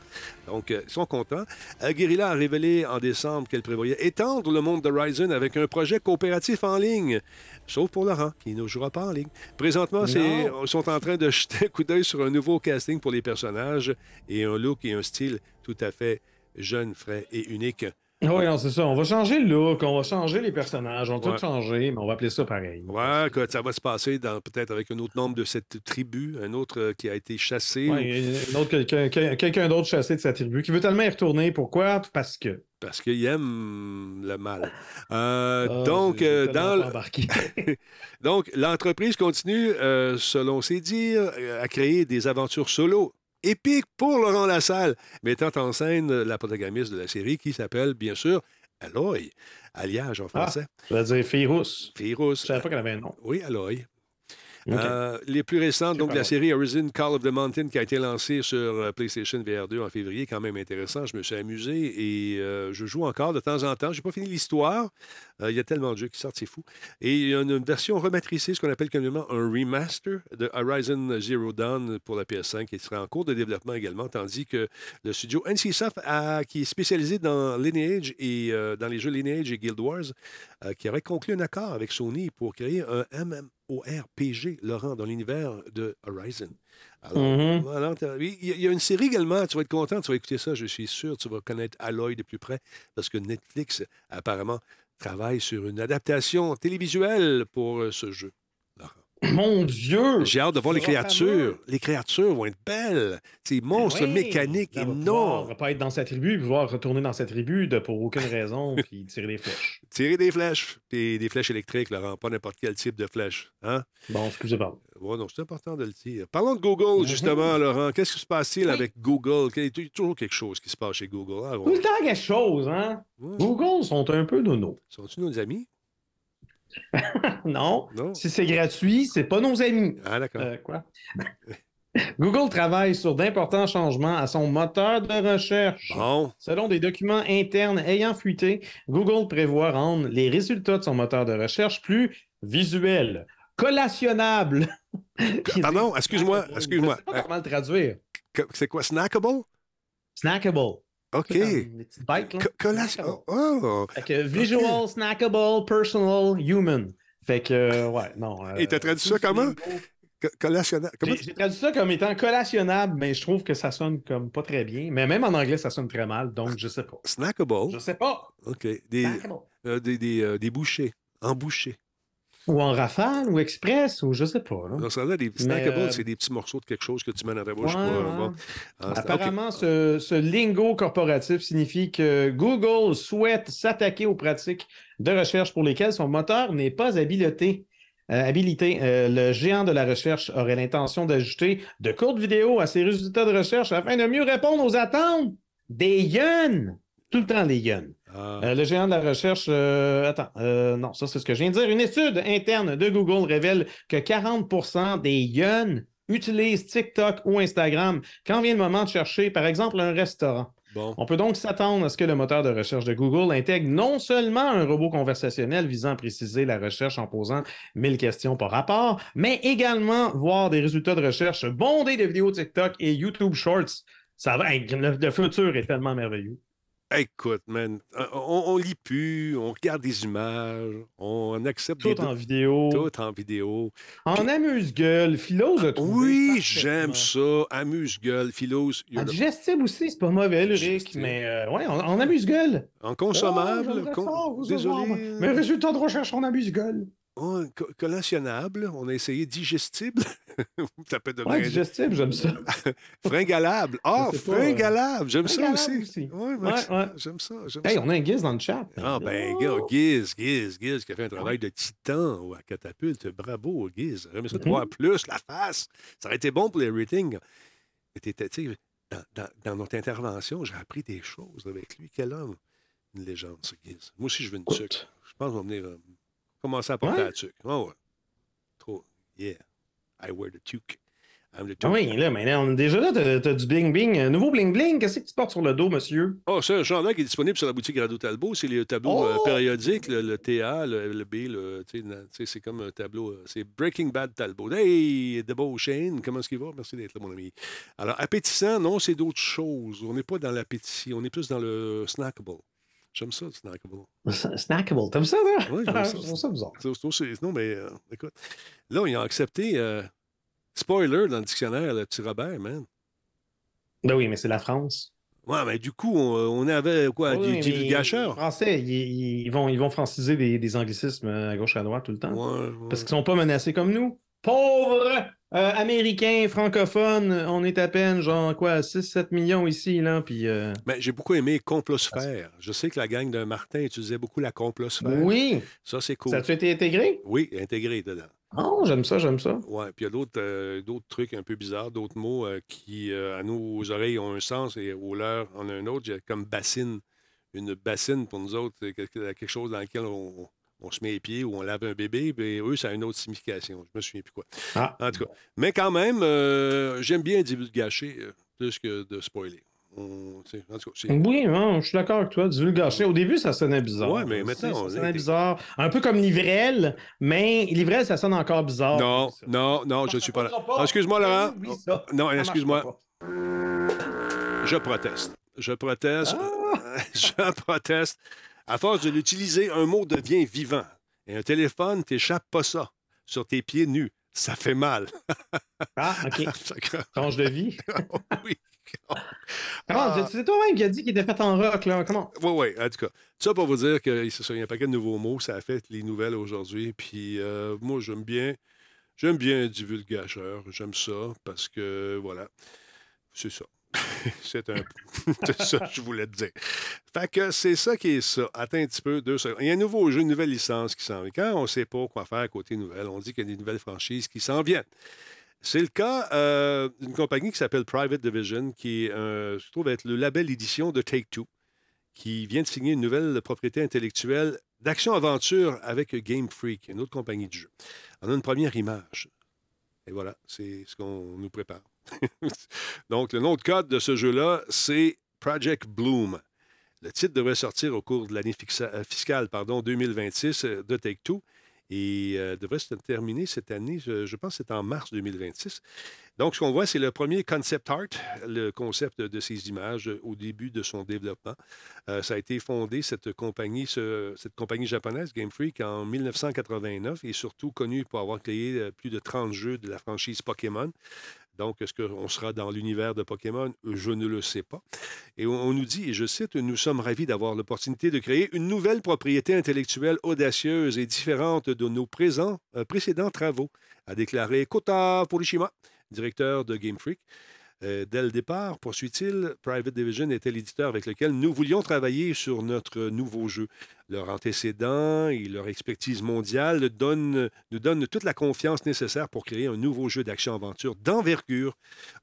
Donc, euh, ils sont contents. Euh, Guerrilla a révélé en décembre qu'elle prévoyait étendre le monde d'Horizon avec un projet coopératif en ligne, sauf pour Laurent, qui ne jouera pas en ligne. Présentement, Non. ils sont en train de jeter un coup d'œil sur un nouveau casting pour les personnages et un look et un style tout à fait jeune, frais et unique. Oui, non, c'est ça. On va changer le look, on va changer les personnages, on va Ouais. tout changer, mais on va appeler ça pareil. Ouais, que ça va se passer dans- peut-être avec un autre membre de cette tribu, un autre euh, qui a été chassé. ou- Ouais, un autre, quelqu'un quelqu'un d'autre chassé de sa tribu qui veut tellement y retourner. Pourquoi? Parce que. Parce qu'il aime le mal. Euh, Ah, donc, euh, dans, embarqué. donc, l'entreprise continue, selon ses dires, à créer des aventures solo épiques pour Laurent Lassalle, mettant en scène la protagoniste de la série qui s'appelle, bien sûr, Aloy, alliage en Ah. français. Je vais dire fille rousse. Fille rousse. Je savais pas qu'elle avait un nom. Oui, Aloy. Euh, les plus récentes, donc la série Horizon Call of the Mountain qui a été lancée sur euh, PlayStation VR2 en février, quand même intéressant. Je me suis amusé et euh, je joue encore de temps en temps. Je n'ai pas fini l'histoire. Euh, Il y a tellement de jeux qui sortent, c'est fou. Et il y a une, version rematricée, ce qu'on appelle communément un remaster de Horizon Zero Dawn pour la PS5 qui sera en cours de développement également, tandis que le studio NCSoft, qui est spécialisé dans Lineage et euh, dans les jeux Lineage et Guild Wars, euh, qui aurait conclu un accord avec Sony pour créer un MMORPG, Laurent, dans l'univers de Horizon. Alors, Mhm. voilà, t'as- oui, il y, a- il y a une série également, tu vas être content, tu vas écouter ça, je suis sûr, tu vas connaître Aloy de plus près, parce que Netflix, apparemment, travaille sur une adaptation télévisuelle pour euh, ce jeu. Mon Dieu! J'ai hâte de voir les créatures. fameux. Les créatures vont être belles. Ces monstres Ben oui, mécaniques va énormes. pas être dans sa tribu, puis pouvoir retourner dans sa tribu de, pour aucune raison, puis tirer des flèches. Tirer des flèches. Puis des flèches électriques, Laurent, pas n'importe quel type de flèche. Hein? Bon, excusez-moi. Ouais, non, c'est important de le dire. Parlons de Google, justement, Laurent. Qu'est-ce qui se passe-t-il Mhm. Oui. avec Google? Il y a toujours quelque chose qui se passe chez Google. Ah, Tout le temps quelque chose, hein? Ouais. Google sont un peu nono. Sont-ils nos amis? non. Non? Si c'est gratuit, c'est pas nos amis. Ah, d'accord. Euh, quoi? Google travaille sur d'importants changements à son moteur de recherche. Bon. Selon des documents internes ayant fuité, Google prévoit rendre les résultats de son moteur de recherche plus visuels, collationnables. Pardon, excuse-moi, Je excuse-moi. sais pas comment le traduire. C'est quoi, snackable? Snackable. OK. C'est comme Des petites bêtes, là. Co- collation- Snackable. Oh! Fait que visual, snackable, personal, human. Fait que, euh, ouais, non. euh, Et t'as traduit ça comment? Collationnable. Comment J'ai j'ai traduit ça comme étant collationnable, mais je trouve que ça sonne comme pas très bien. Mais même en anglais, ça sonne très mal, donc je sais pas. Snackable. Je sais pas. OK. Des, Snackable. euh, des, des, euh, des bouchées. Embouchées. Ou en rafale, ou express, ou je sais pas. là. Alors, ça a des snackables, euh, c'est des petits morceaux de quelque chose que tu mets dans ta bouche. Ouais, ouais. Ah. Apparemment, ce, ce lingo corporatif signifie que Google souhaite s'attaquer aux pratiques de recherche pour lesquelles son moteur n'est pas habilité. Euh, habilité. Euh, le géant de la recherche aurait l'intention d'ajouter de courtes vidéos à ses résultats de recherche afin de mieux répondre aux attentes des yens. Tout le temps des yens. Ah, Euh, le géant de la recherche, euh, attends, euh, non, ça c'est ce que je viens de dire. Une étude interne de Google révèle que 40% des jeunes utilisent TikTok ou Instagram quand vient le moment de chercher, par exemple, un restaurant. bon. On peut donc s'attendre à ce que le moteur de recherche de Google intègre non seulement un robot conversationnel visant à préciser la recherche en posant 1000 questions par rapport, mais également voir des résultats de recherche bondés de vidéos TikTok et YouTube Shorts. Ça va, le futur est tellement merveilleux. Écoute, man, on, on lit plus, on regarde des images, on accepte Tout des en vidéo. tout en vidéo. En amuse-gueule, Philos a trouvé Oui, j'aime ça. Amuse-gueule, En the- digestible aussi, c'est pas mauvais, Ulrich, Digestive. mais euh, ouais, en, amuse-gueule. En Oh, consommable. con- savoir, Désolé. Mais résultat de recherche en amuse-gueule. Oh, co- collationnable. On a essayé digestible. ça peut Ouais, devenir digestible, j'aime ça. fringalable. Ah, pas, euh, fringalable. J'aime ça aussi. aussi. Ouais, Ouais, ouais. J'aime ça. J'aime Hey, ça. on a un guise dans le chat. Ah, ben, Oh! gars, Giz, Giz, Giz, qui a fait un travail de titan ou à catapulte. Bravo, Giz. J'aimerais ça Mhm. voir plus la face. Ça aurait été bon pour les ratings. Dans, dans- dans notre intervention, j'ai appris des choses avec lui. Quel homme. Une légende, ce Giz. Moi aussi, je veux une tuque. Je pense qu'on va venir euh, commencer à porter Ouais? la tuque. Oh, ouais. Trop. Yeah. I wear the tuque. I'm the Ah tuque. oui, là, mais là, on, déjà là, t'as du bling-bling. Un nouveau bling-bling, qu'est-ce que tu portes sur le dos, monsieur? Oh, c'est un chandail qui est disponible sur la boutique Radio Talbot. C'est les tableaux euh, Oh! périodiques, le, le TA, le, le B, le, tu sais, na- tu sais, c'est comme un tableau. euh, c'est Breaking Bad Talbot. Hey, de beau Shane, comment est-ce qu'il va? Merci d'être là, mon ami. Alors, appétissant, non, c'est d'autres choses. On n'est pas dans l'appétit, on est plus dans le snackable. J'aime ça, le snackable. Snackable. T'aimes ça, là? Oui, j'aime Ah, ça. trouve ça bizarre. Non, mais euh, écoute, là, ils ont accepté, euh, spoiler dans le dictionnaire, le petit Robert, man. Ben oui, mais c'est la France. Ouais, mais du coup, on, on avait quoi, Oui, du? Les Français, ils, ils vont, ils vont franciser des, des anglicismes à gauche à droite tout le temps. Ouais, ouais. Parce qu'ils sont pas menacés comme nous. Pauvres euh, Américains francophones, on est à peine genre quoi, 6-7 millions ici, là, puis... euh, Ben, j'ai beaucoup aimé Complosphère. Je sais que la gang de Martin utilisait beaucoup la Complosphère. Oui! Ça, c'est cool. Ça a-tu été intégré? Oui, intégré dedans. Oh, j'aime ça, j'aime ça. Ouais, puis il y a d'autres euh, d'autres trucs un peu bizarres, d'autres mots euh, qui, euh, à nos oreilles, ont un sens et aux leurs en a un autre, comme bassine. Une bassine pour nous autres, c'est quelque chose dans lequel on, on se met les pieds ou on lave un bébé, mais eux, ça a une autre signification. Je me souviens plus quoi. Ah. En tout cas. Mais quand même, euh, j'aime bien divulgacher euh, plus que de spoiler. On- tu sais, en tout cas, c'est- Oui, non, je suis d'accord avec toi. Du gâché. Au début, ça sonnait bizarre. Ouais, mais maintenant, on Ça sonnait bizarre. Un peu comme Livrel, mais Livrel, ça sonne encore bizarre. Non, non, non, je ne suis pas là. Ah, excuse-moi, Laurent. Oui, ça. Non, excuse-moi. Je proteste. Je proteste. Ah! je proteste. À force de l'utiliser, un mot devient vivant. Et un téléphone, t'échappes pas ça. Sur tes pieds nus. Ça fait mal. Ah, OK. Tranche de vie. oui. Comment? Ah. C'est toi-même qui a dit qu'il était fait en rock, là. Comment? Oui, oui, en tout cas. Ça pour vous dire qu'il y a un paquet de nouveaux mots. Ça a fait les nouvelles aujourd'hui. Puis euh, moi, j'aime bien. J'aime bien du vulgacheur. J'aime ça parce que, voilà, c'est ça. c'est un c'est ça que je voulais te dire. Fait que c'est ça qui est ça. Attends un petit peu, deux secondes. Il y a un nouveau jeu, une nouvelle licence qui s'en vient. Quand on ne sait pas quoi faire côté nouvelle, on dit qu'il y a des nouvelles franchises qui s'en viennent. C'est le cas euh, d'une compagnie qui s'appelle Private Division, qui euh, je trouve être le label édition de Take-Two, qui vient de signer une nouvelle propriété intellectuelle d'action-aventure avec Game Freak, une autre compagnie de jeu. On a une première image. Et voilà, c'est ce qu'on nous prépare. Donc, le nom de code de ce jeu-là, c'est Project Bloom. Le titre devrait sortir au cours de l'année euh, fiscale pardon, 2026 euh, de Take-Two et euh, devrait se terminer cette année, je, pense que c'est en mars 2026. Donc, ce qu'on voit, c'est le premier concept art, le concept de ces images au début de son développement. Ça a été fondé, cette compagnie, ce- cette compagnie japonaise, Game Freak, en 1989 et surtout connue pour avoir créé plus de 30 jeux de la franchise Pokémon. Donc, est-ce qu'on sera dans l'univers de Pokémon? Je ne le sais pas. Et on, nous dit, et je cite, Nous sommes ravis d'avoir l'opportunité de créer une nouvelle propriété intellectuelle audacieuse et différente de nos présents, euh, précédents travaux, a déclaré Kota Purishima, directeur de Game Freak. Euh, dès le départ, poursuit-il, Private Division était l'éditeur avec lequel nous voulions travailler sur notre nouveau jeu. Leur antécédent et leur expertise mondiale nous donnent toute la confiance nécessaire pour créer un nouveau jeu d'action-aventure d'envergure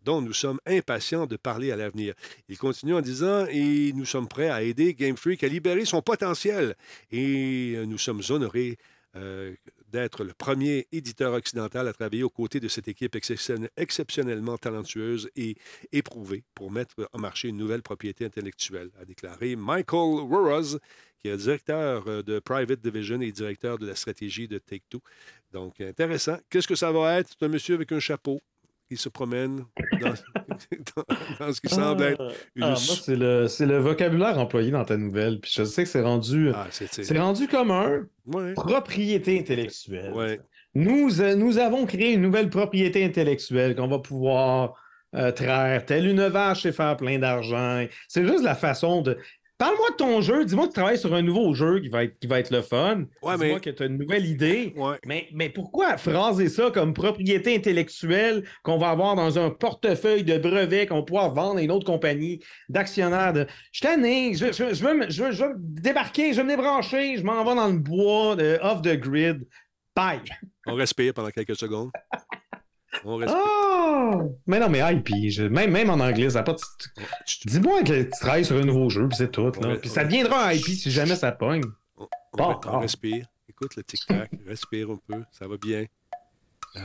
dont nous sommes impatients de parler à l'avenir. Il continue en disant Et nous sommes prêts à aider Game Freak à libérer son potentiel. Et euh, nous sommes honorés euh, d'être le premier éditeur occidental à travailler aux côtés de cette équipe exceptionnelle- exceptionnellement talentueuse et éprouvée pour mettre en marché une nouvelle propriété intellectuelle, a déclaré Michael Ruras, qui est directeur euh, de Private Division et directeur de la stratégie de Take-Two. Donc, intéressant. Qu'est-ce que ça va être? Un monsieur avec un chapeau? Qui se promène dans, ce qui semble être Ah, une... ah, c'est le, vocabulaire employé dans ta nouvelle. Puis je sais que c'est rendu, Ah, c'est... rendu commun. Ouais. Propriété intellectuelle. Ouais. Nous, euh, nous avons créé une nouvelle propriété intellectuelle qu'on va pouvoir euh, traire, telle une vache et faire plein d'argent. C'est juste la façon de. Parle-moi de ton jeu, dis-moi que tu travailles sur un nouveau jeu qui va être, qui va être le fun. Ouais, dis-moi mais- que tu as une nouvelle idée. Ouais. Mais, mais pourquoi phraser ça comme propriété intellectuelle qu'on va avoir dans un portefeuille de brevets qu'on pouvoir vendre à une autre compagnie d'actionnaires? De... Je suis tanné, je, je- je veux, me- je veux- je veux me débarquer, je veux me débrancher, je m'en vais dans le bois, de, off the grid. Bye! On respire pendant quelques secondes. On. Oh! Mais non, mais IP, je- même, même en anglais, ça n'a pas Dis-moi que tu travailles sur un nouveau jeu, puis c'est tout. Là. Ouais, puis ça deviendra un IP si jamais ça pogne. On, on- Bon, on bon. respire. Écoute le tic-tac. respire un peu. Ça va bien. Ah,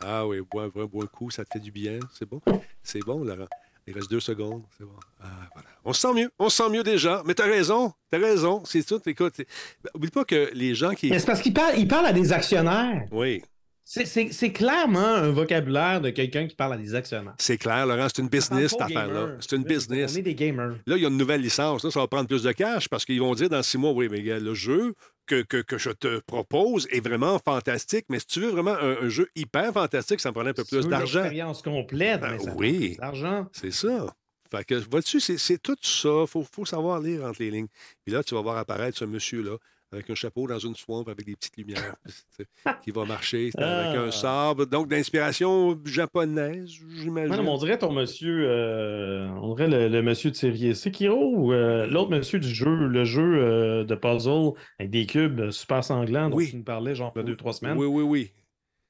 ah oui, bois, bois, bois un coup. Ça te fait du bien. C'est bon. C'est bon, Laurent. Il reste deux secondes. C'est bon. Ah, voilà. On se sent mieux. On se sent mieux déjà. Mais t'as raison. T'as raison. C'est tout. Écoute, oublie pas que les gens qui. Mais c'est parce qu'il parle, il parle à des actionnaires. Oui, C'est- clairement un vocabulaire de quelqu'un qui parle à des actionnaires. c'est clair, Laurent. C'est une business, cette affaire-là. C'est une business. On est des gamers. Là, il y a une nouvelle licence. Là, ça va prendre plus de cash parce qu'ils vont dire dans six mois, oui, mais le jeu que, que, que je te propose est vraiment fantastique. Mais si tu veux vraiment un, un jeu hyper fantastique, ça me prendrait un peu Si tu plus d'argent. L'expérience complète, Ben mais ça oui. d'argent. C'est ça. Fait que, vois-tu, c'est, c'est tout ça. Il faut, faut savoir lire entre les lignes. Puis là, tu vas voir apparaître ce monsieur-là avec un chapeau dans une swamp avec des petites lumières qui va marcher avec un Ah. sabre. Donc, d'inspiration japonaise, j'imagine. Ouais, on dirait ton monsieur, euh, on dirait le, le monsieur de série Sekiro ou euh, l'autre monsieur du jeu, le jeu euh, de puzzle avec des cubes super sanglants dont Oui. tu nous parlais genre il y a deux, trois semaines? Oui, oui, oui.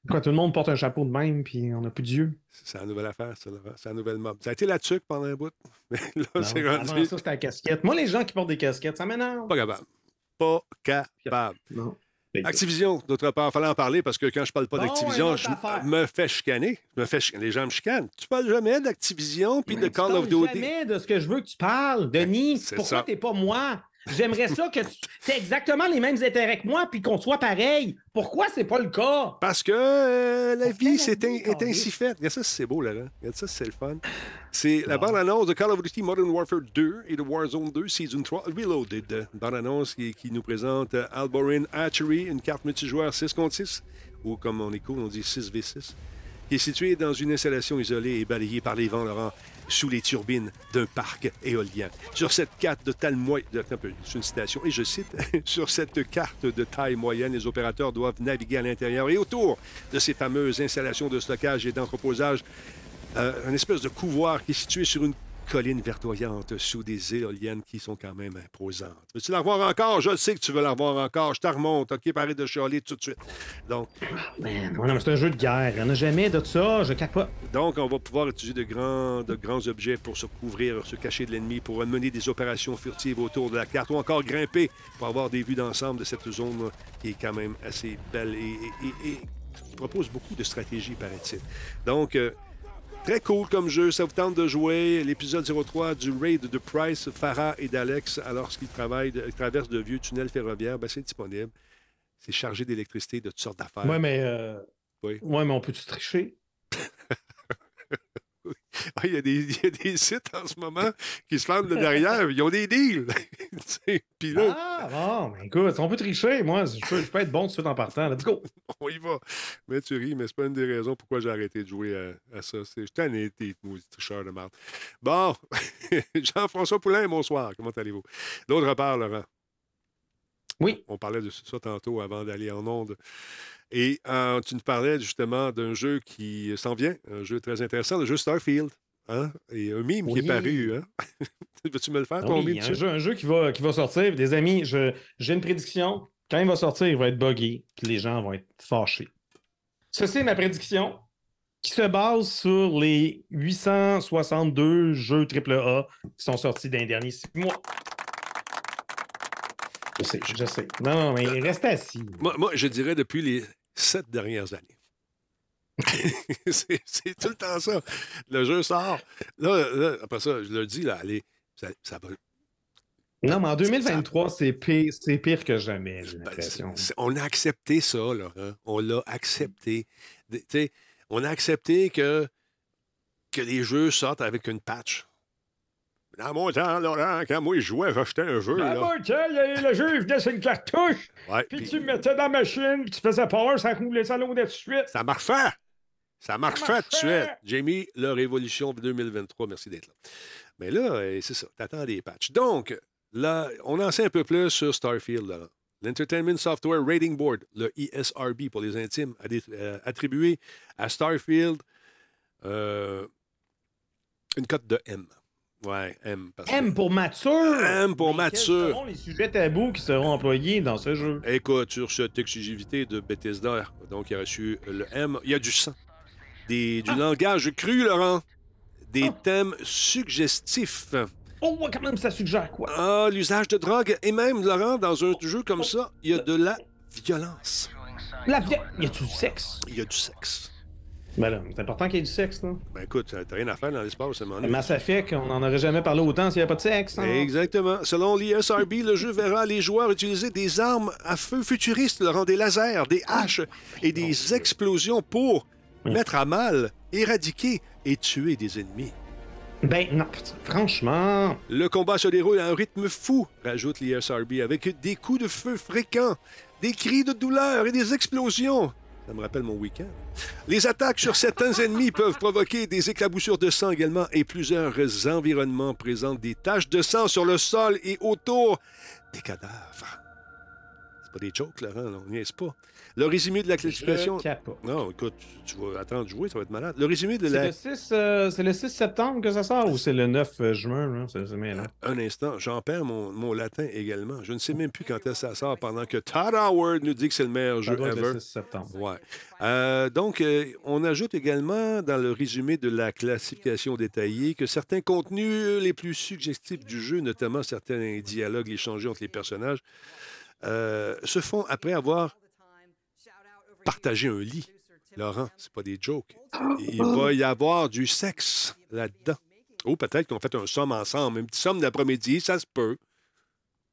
Quoi, tout le monde porte un chapeau de même puis on n'a plus d'yeux. C'est la nouvelle affaire. C'est la nouvelle mob. Ça a été la tuque pendant un bout. Mais là, Non, c'est rendu. ça, c'était la casquette. Moi, les gens qui portent des casquettes, ça m'énerve. Pas capable. Pas capable. Non. Activision, d'autre part, il fallait en parler parce que quand je parle pas Bon, d'Activision, je me fais chicaner. Je me fais chicaner. Les gens me chicanent. Tu parles jamais d'Activision puis de Call of parles Duty? jamais de ce que je veux que tu parles, Denis. C'est Pourquoi t'es pas moi? J'aimerais ça que tu aies exactement les mêmes intérêts que moi puis qu'on soit pareil. Pourquoi c'est pas le cas? Parce que euh, la Parce vie c'est est ainsi faite. Regarde ça, c'est beau, là. là. Regarde ça, c'est le fun. C'est la Non. bande-annonce de Call of Duty Modern Warfare 2 et de Warzone 2 Season 3 Reloaded. Une bande-annonce qui, qui nous présente euh, Alborin Hatchery, une carte multijoueur 6 contre 6, ou comme on est cool, on dit 6v6, qui est située dans une installation isolée et balayée par les vents, Laurent, sous les turbines d'un parc éolien. Sur cette carte de taille moyenne, une les opérateurs doivent naviguer à l'intérieur et autour de ces fameuses installations de stockage et d'entreposage euh, un espèce de couloir qui est situé sur une colline verdoyante sous des éoliennes qui sont quand même imposantes. Veux-tu la revoir encore? Je sais que tu veux la revoir encore. Je te remonte. OK, pareil de chialer tout de suite. Donc, Man, non, mais c'est un jeu de guerre. Il n'y en a jamais de ça. Je capote. donc, on va pouvoir utiliser de grands, de grands objets pour se couvrir, se cacher de l'ennemi, pour mener des opérations furtives autour de la carte ou encore grimper pour avoir des vues d'ensemble de cette zone qui est quand même assez belle et, et- et- et qui propose beaucoup de stratégies, paraît-il. Donc, euh, Très cool comme jeu. Ça vous tente de jouer l'épisode 03 du raid de Price, Farah et d'Alex alors qu'ils traversent de vieux tunnels ferroviaires. Ben, c'est disponible. C'est chargé d'électricité, de toutes sortes d'affaires. Ouais, mais. euh, Oui. Ouais, mais on peut-tu tricher? Ah, Il y, a des, il y a des sites en ce moment qui se ferment de derrière. Ils ont des deals. Puis là, Ah, bon, ben écoute, on peut tricher. Moi, je peux, je peux être bon tout de suite en partant. Let's go. on y va. Mais tu ris, mais c'est pas une des raisons pourquoi j'ai arrêté de jouer à, à ça. C'est, je t'en ai été, tricheur de marde. Bon, Jean-François Poulain, bonsoir. Comment allez-vous? D'autre part, Laurent. Oui. On parlait de ça tantôt avant d'aller en onde. Et euh, tu nous parlais justement d'un jeu qui s'en vient, un jeu très intéressant, le jeu Starfield. Hein? Et un mime qui est paru. Hein? Veux-tu me le faire, ton Oui, mime? un, dessus? jeu, un jeu qui va, qui va sortir. Des amis, je- j'ai une prédiction. Quand il va sortir, il va être buggé. Puis les gens vont être fâchés. Ceci est ma prédiction qui se base sur les 862 jeux AAA qui sont sortis dans les derniers six mois. Je sais, je sais. Non, non, mais reste assis. Moi, moi, je dirais depuis les sept dernières années. c'est tout le temps ça. Le jeu sort. Là, là, après ça, je le dis, là, allez, ça, ça va. Non, mais en 2023, c'est pire, pire que jamais, j'ai ben, l'impression. on a accepté ça, Laurent. On l'a accepté. De- tu sais, on a accepté que, que les jeux sortent avec une patch. Dans mon temps, Laurent, quand moi je jouais, j'achetais un jeu. Ah, là. bon, tiens, le, le jeu, il venait sur une cartouche, Ouais, puis puis tu mettais dans la machine, puis tu faisais peur, ça roulait, ça tout de suite. ça marchait. Ça marchait tout de suite. marchait. Mis la Révolution 2023. Merci d'être là. Mais là, euh, c'est ça. T'attends des patchs. Donc, là, on en sait un peu plus sur Starfield. Laurent. L'Entertainment Software Rating Board, le ESRB pour les intimes, a euh, attribué à Starfield euh, une cote de M. Ouais, M. parce que- M pour mature. M pour Mais mature. Quels seront les sujets tabous qui seront employés dans ce jeu? Écoute, sur cette exclusivité de Bethesda, donc il a reçu le M, il y a du sang. Des, du langage cru, Laurent. Des Ah. thèmes suggestifs. Oh, quand même, ça suggère quoi? Ah, l'usage de drogue. Et même, Laurent, dans un jeu comme ça, il y a de la violence. La vie. Y a-tu du sexe? Il y a du sexe. Ben là, c'est important qu'il y ait du sexe, là. Ben écoute, t'as rien à faire dans l'espace, à donné. Mass Effect, on n'en aurait jamais parlé autant s'il n'y avait pas de sexe. hein? Exactement. Selon l'ISRB, le jeu verra les joueurs utiliser des armes à feu futuristes, Laurent, des lasers, des haches et des explosions pour Oui. mettre à mal, éradiquer et tuer des ennemis. Ben non, franchement. Le combat se déroule à un rythme fou, rajoute l'ISRB, avec des coups de feu fréquents, des cris de douleur et des explosions. Ça me rappelle mon week-end. Les attaques sur certains ennemis peuvent provoquer des éclaboussures de sang également et plusieurs environnements présentent des taches de sang sur le sol et autour des cadavres. C'est pas des jokes, Laurent, on pas. Le résumé de la classification... Non, écoute, tu, vas attendre de jouer, ça va être malade. Le résumé de C'est la... le, 6, euh, c'est le 6 septembre que ça sort ou c'est le 9 juin? Là? C'est, c'est mêlant. Un instant, j'en perds mon, mon latin également. Je ne sais même plus quand est-ce que ça sort pendant que Todd Howard nous dit que c'est le meilleur Ça jeu doit être ever. le 6 septembre. Ouais. Euh, donc, euh, on ajoute également dans le résumé de la classification détaillée que certains contenus les plus suggestifs du jeu, notamment certains dialogues échangés entre les personnages, euh, se font après avoir partagé un lit. Laurent, c'est pas des jokes. Il va y avoir du sexe là-dedans. Ou peut-être qu'on fait un somme ensemble, une petite somme d'après-midi, ça se peut.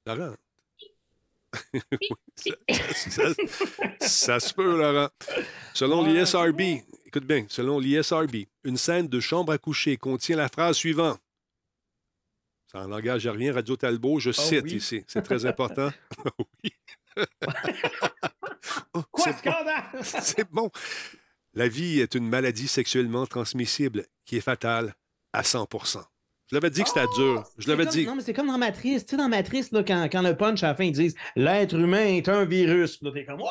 Laurent. ça, ça- ça se peut, Laurent. Selon Ouais. l'ISRB, écoute bien, selon l'ISRB, une scène de chambre à coucher contient la phrase suivante. Ça en langage rien, Radio Talbot, je cite oui? ici. C'est très important. oui. Oh, Quoi, c'est bon. scandale? C'est bon. La vie est une maladie sexuellement transmissible qui est fatale à 100% Je l'avais dit que c'était dur. Je l'avais dit. Non, mais c'est comme dans Matrice. Tu sais, dans Matrice, là, quand, quand le punch à la fin, ils disent l'être humain est un virus. Là, t'es comme!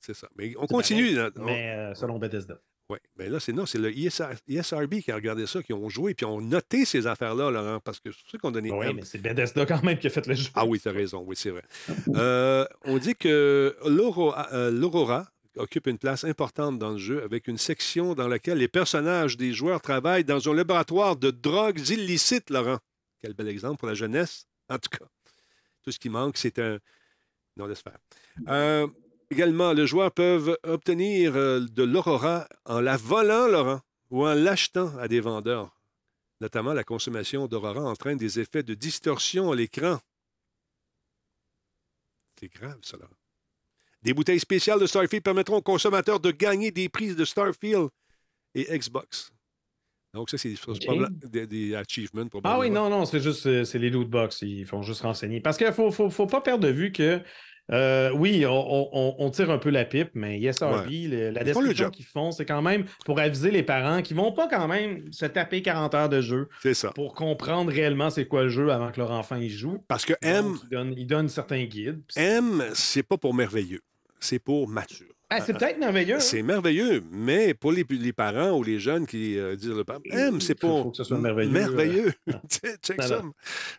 C'est ça. Mais on continue. On- Mais euh, selon Bethesda. Ouais. Mais là, c'est non, c'est le ISR ISRB qui a regardé ça, qui ont joué, puis ont noté ces affaires-là, Laurent, parce que c'est ça qu'on donnait. Oui, mais c'est Bethesda quand même qui a fait le jeu. Ah oui, tu as raison, oui, c'est vrai. Euh, on dit que l'Aurora, euh, l'Aurora occupe une place importante dans le jeu avec une section dans laquelle les personnages des joueurs travaillent dans un laboratoire de drogues illicites, Laurent. Quel bel exemple pour la jeunesse, en tout cas. Tout ce qui manque, c'est un... Non, laisse faire. Euh, également, les joueurs peuvent obtenir euh, de l'Aurora en la volant, Laurent, ou en l'achetant à des vendeurs. Notamment, la consommation d'Aurora entraîne des effets de distorsion à l'écran. C'est grave, ça, Laurent. Des bouteilles spéciales de Starfield permettront aux consommateurs de gagner des prises de Starfield et Xbox. Donc, ça, c'est des, des achievements. Ah oui, non, non, c'est juste c'est les loot box. Ils font juste renseigner. Parce qu'il ne faut, faut, faut pas perdre de vue que euh, oui, on, on- on tire un peu la pipe, mais le- la Ils font le description job. qu'ils font, c'est quand même pour aviser les parents qui vont pas quand même se taper 40 heures de jeu C'est ça. pour comprendre réellement c'est quoi le jeu avant que leur enfant y joue. Parce que M, ils donnent, ils donnent certains guides. M c'est pas pour merveilleux. C'est pour mature. Ah, c'est peut-être merveilleux. hein? C'est merveilleux, mais pour les, les parents ou les jeunes qui euh, disent le papa, M, c'est Faut- pour. faut que ce soit merveilleux, Merveilleux. Ah. Check Ça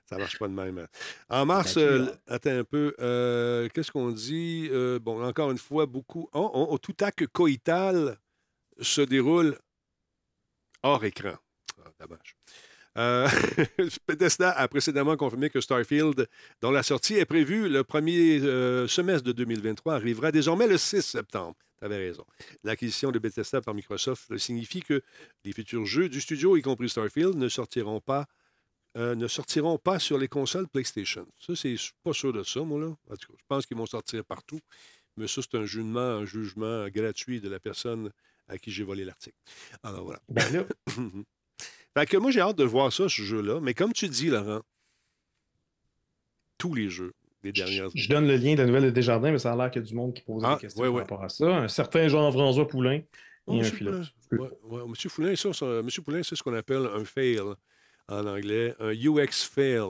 ça. marche pas de même. En mars, euh, attends un peu. euh, Qu'est-ce qu'on dit? Euh, bon, encore une fois, beaucoup. Oh, oh, oh, tout acte coïtal se déroule hors écran. Ah, dommage. Euh, Bethesda a précédemment confirmé que Starfield, dont la sortie est prévue le premier euh, semestre de 2023, arrivera désormais le 6 septembre. Tu avais raison. L'acquisition de Bethesda par Microsoft signifie que les futurs jeux du studio, y compris Starfield, ne sortiront pas, euh, ne sortiront pas sur les consoles PlayStation. Ça, c'est pas sûr de ça, moi, là. En tout cas, je pense qu'ils vont sortir partout. Mais ça, c'est un jugement, un jugement gratuit de la personne à qui j'ai volé l'article. Alors voilà. Ben là, Fait que moi, j'ai hâte de voir ça, ce jeu-là. Mais comme tu dis, Laurent, tous les jeux des dernières je donne le lien de la nouvelle de Desjardins, mais ça a l'air qu'il y a du monde qui pose Ah, des questions ouais, par rapport à ça. Un certain Jean-François Poulain Oh, et un Monsieur philosophe. Ouais, ouais, Monsieur Poulain, ça, ça- Monsieur Poulain, c'est ce qu'on appelle un fail en anglais, un UX fail.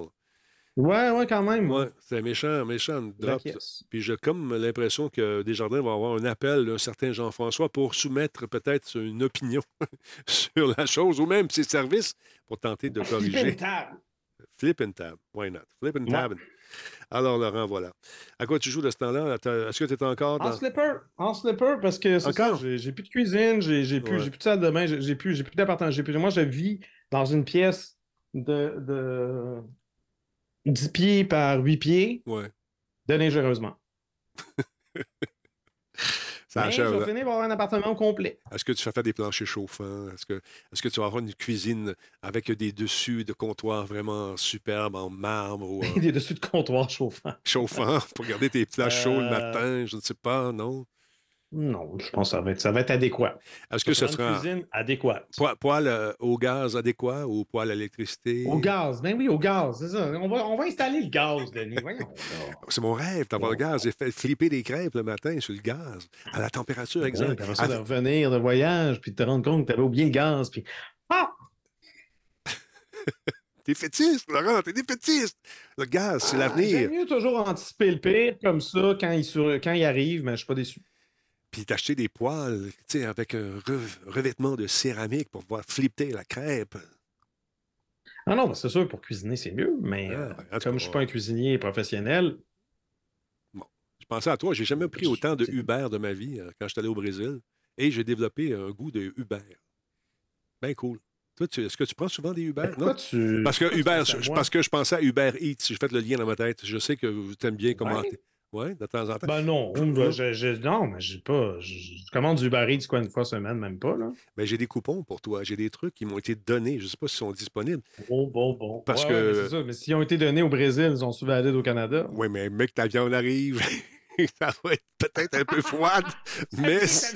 Ouais, ouais, quand même. Ouais, c'est méchant, méchant drop. Yes. Puis j'ai comme l'impression que Desjardins va avoir un appel d'un certain Jean-François pour soumettre peut-être une opinion sur la chose ou même ses services pour tenter de corriger. Table. Flip and tab. Why not? Flip and Ouais. tab. Alors, Laurent, voilà. À quoi tu joues de ce temps-là? Est-ce que tu es encore En slipper, en slipper, parce que j'ai plus de cuisine, j'ai plus, Ouais. plus de salle de bain, j'ai j'ai plus, j'ai plus d'appartement, j'ai plus. Moi, je vis dans une pièce de, de 10 pieds par 8 pieds, Ouais. dangereusement. Ça Mais je achève, vais là. finir par avoir un appartement complet. Est-ce que tu fais faire des planchers chauffants? Est-ce que, tu vas avoir une cuisine avec des dessus de comptoir vraiment superbes en marbre ou Des dessus de comptoir chauffant. chauffant pour garder tes plats chauds le Euh, matin? Je ne sais pas, non? Non, je pense que ça va être, ça va être adéquat. Est-ce que ce sera une cuisine adéquate. po- poêle euh, au gaz adéquat ou poêle à l'électricité? Au gaz, ben oui, au gaz, c'est ça. On va, on va installer le gaz, Denis. C'est mon rêve d'avoir le gaz. J'ai fait flipper des crêpes le matin sur le gaz, à la température Ouais, exacte. après ça, de revenir de voyage, puis de te rendre compte que tu avais oublié le gaz, puis ah! T'es fétiste, Laurent, t'es des fétistes. Le gaz, c'est Ah, l'avenir. J'aime mieux toujours anticiper le pire, comme ça, quand il, sur... quand il arrive, mais je suis pas déçu. Puis t'acheter des sais, avec un re- revêtement de céramique pour pouvoir flipper la crêpe. Ah non, ben, c'est sûr, pour cuisiner, c'est mieux, mais Ah, euh, comme je suis pas un cuisinier professionnel, Je pensais à toi, j'ai jamais pris autant de Uber de ma vie euh, quand je suis allé au Brésil. Et j'ai développé un goût de Uber. Bien cool. Toi, tu- est-ce que tu prends souvent des Uber? Pourquoi tu. Parce que Uber, je- parce que je pensais à Uber Eats. J'ai fait le lien dans ma tête. Je sais que vous t'aimes bien commenter. Oui, de temps en temps. Ben non, ben, je, je- non, mais j'ai pas. Je, je commande du Uber Eats quoi une fois semaine, même pas, là. Mais j'ai des coupons pour toi. J'ai des trucs qui m'ont été donnés. Je ne sais pas s'ils sont disponibles. Bon, bon, bon. Parce Ouais, ouais, mais que- c'est ça. Mais s'ils ont été donnés au Brésil, ils sont souvent valides au Canada. Oui, mais mec, ta viande arrive. ça va être peut-être un peu froide, mais Ça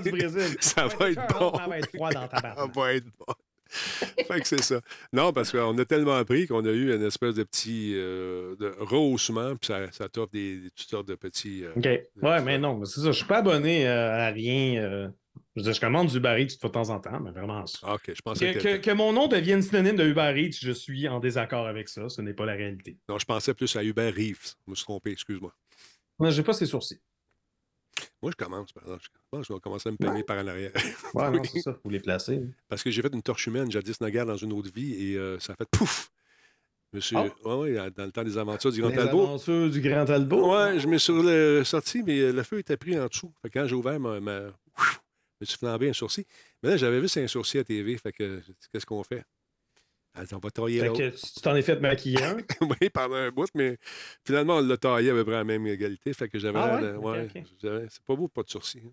du Brésil. ça va être ça, bon. Ça va être froid dans ta Ça barbe. va être bon. fait que c'est ça. Non, parce qu'on a tellement appris qu'on a eu une espèce de petit euh, de rehaussement, puis ça, ça t'offre des, des- toutes sortes de petits. euh, OK. Ouais, mais non, mais c'est ça. Je suis pas abonné euh, à rien. Je dire, je commande du Uber Eats de temps en temps, mais vraiment ah, OK, je pensais Que, que, que- mon nom devienne synonyme de Uber Eats, je suis en désaccord avec ça. Ce n'est pas la réalité. Non, je pensais plus à Hubert Reeves. Je me suis trompé, excuse-moi. Moi, j'ai pas ses sourcils. Moi, je commence, par exemple. Je pense que je vais commencer à me peigner par en arrière. Ouais, non, c'est ça. Faut les placer. Parce que j'ai fait une torche humaine jadis naguère dans une autre vie et euh, ça a fait pouf! Monsieur, ouais, ouais, dans le temps des aventures du Grand Les Talbot. aventures du Grand Talbot. Ouais, je me suis le- sorti, mais euh, le feu était pris en dessous. Fait que quand j'ai ouvert ma. ma- ouf, je me suis flambé un sourcil. Mais là, j'avais vu c'est un sourcil à TV. Fait que j'ai dit, qu'est-ce qu'on fait? Elle dit, on va tailler Fait l'autre. tu t'en es fait maquiller un? oui, pendant un bout, mais finalement, on l'a taillé à peu près à la même égalité. Fait que j'avais. Ah ouais? C'est pas beau, pas de sourcil. hein.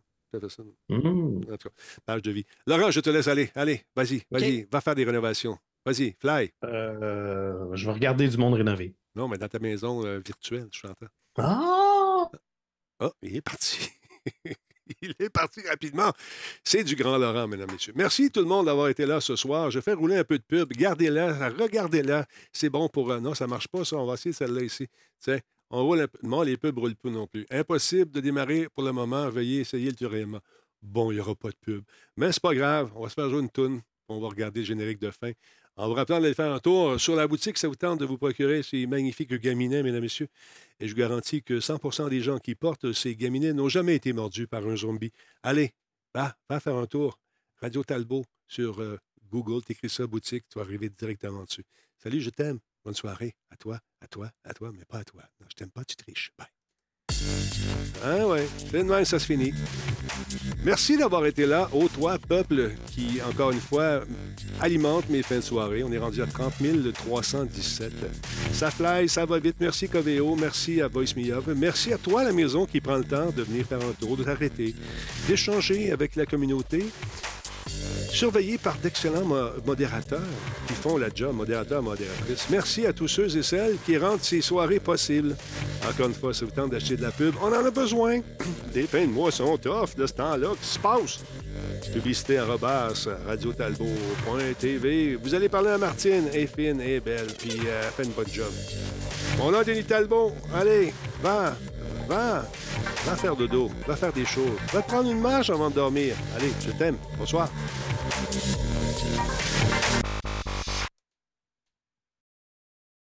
Ça. Mmh. En tout cas, page de vie. Laurent, je te laisse aller. Allez, vas-y, vas-y, va faire des rénovations. Vas-y, fly. Euh, je vais regarder du monde rénové. Non, mais dans ta maison euh, virtuelle, je t'entends. Ah! Ah, il est parti. il est parti rapidement. C'est du grand Laurent, mesdames, messieurs. Merci tout le monde d'avoir été là ce soir. Je fais rouler un peu de pub. Gardez-la, regardez-la. C'est bon pour... euh, non, ça marche pas, ça. On va essayer celle-là ici. Tiens, on roule un peu. Non, les pubs ne roulent pas non plus. Impossible de démarrer pour le moment. Veuillez essayer ultérieurement. Bon, il n'y aura pas de pub. Mais c'est pas grave. On va se faire jouer une toune. On va regarder le générique de fin. En vous rappelant d'aller faire un tour sur la boutique, ça vous tente de vous procurer ces magnifiques gaminets, mesdames, messieurs? Et je vous garantis que 100% des gens qui portent ces gaminets n'ont jamais été mordus par un zombie. Allez, va, va faire un tour. Radio Talbot sur euh, Google, t'écris ça, boutique, tu vas arriver directement dessus. Salut, je t'aime. Bonne soirée. À toi, à toi, à toi, mais pas à toi. Non, je t'aime pas, tu triches. Bye. Ah ouais, c'est ça se finit. Merci d'avoir été là, au toi, peuple, qui, encore une fois, alimente mes fins de soirée. On est rendu à 30 317. Ça fly, ça va vite. Merci, Coveo. Merci à Voice Me Up. Merci à toi, la maison, qui prend le temps de venir faire un tour, de t'arrêter, d'échanger avec la communauté. Surveillé par d'excellents mo- modérateurs qui font la job, modérateurs, modératrices. Merci à tous ceux et celles qui rendent ces soirées possibles. Encore une fois, si vous tente d'acheter de la pub, on en a besoin. Des fins de mois sont tough de ce temps-là. Qui se passe? Publicité arrobas, radiotalbot.tv. Vous allez parler à Martine, elle est fine, elle est belle, puis euh, elle fait une bonne job. Mon nom est Denis Talbot. Allez, va, va, va faire dodo, va faire des choses. Va prendre une marche avant de dormir. Allez, je t'aime. Bonsoir.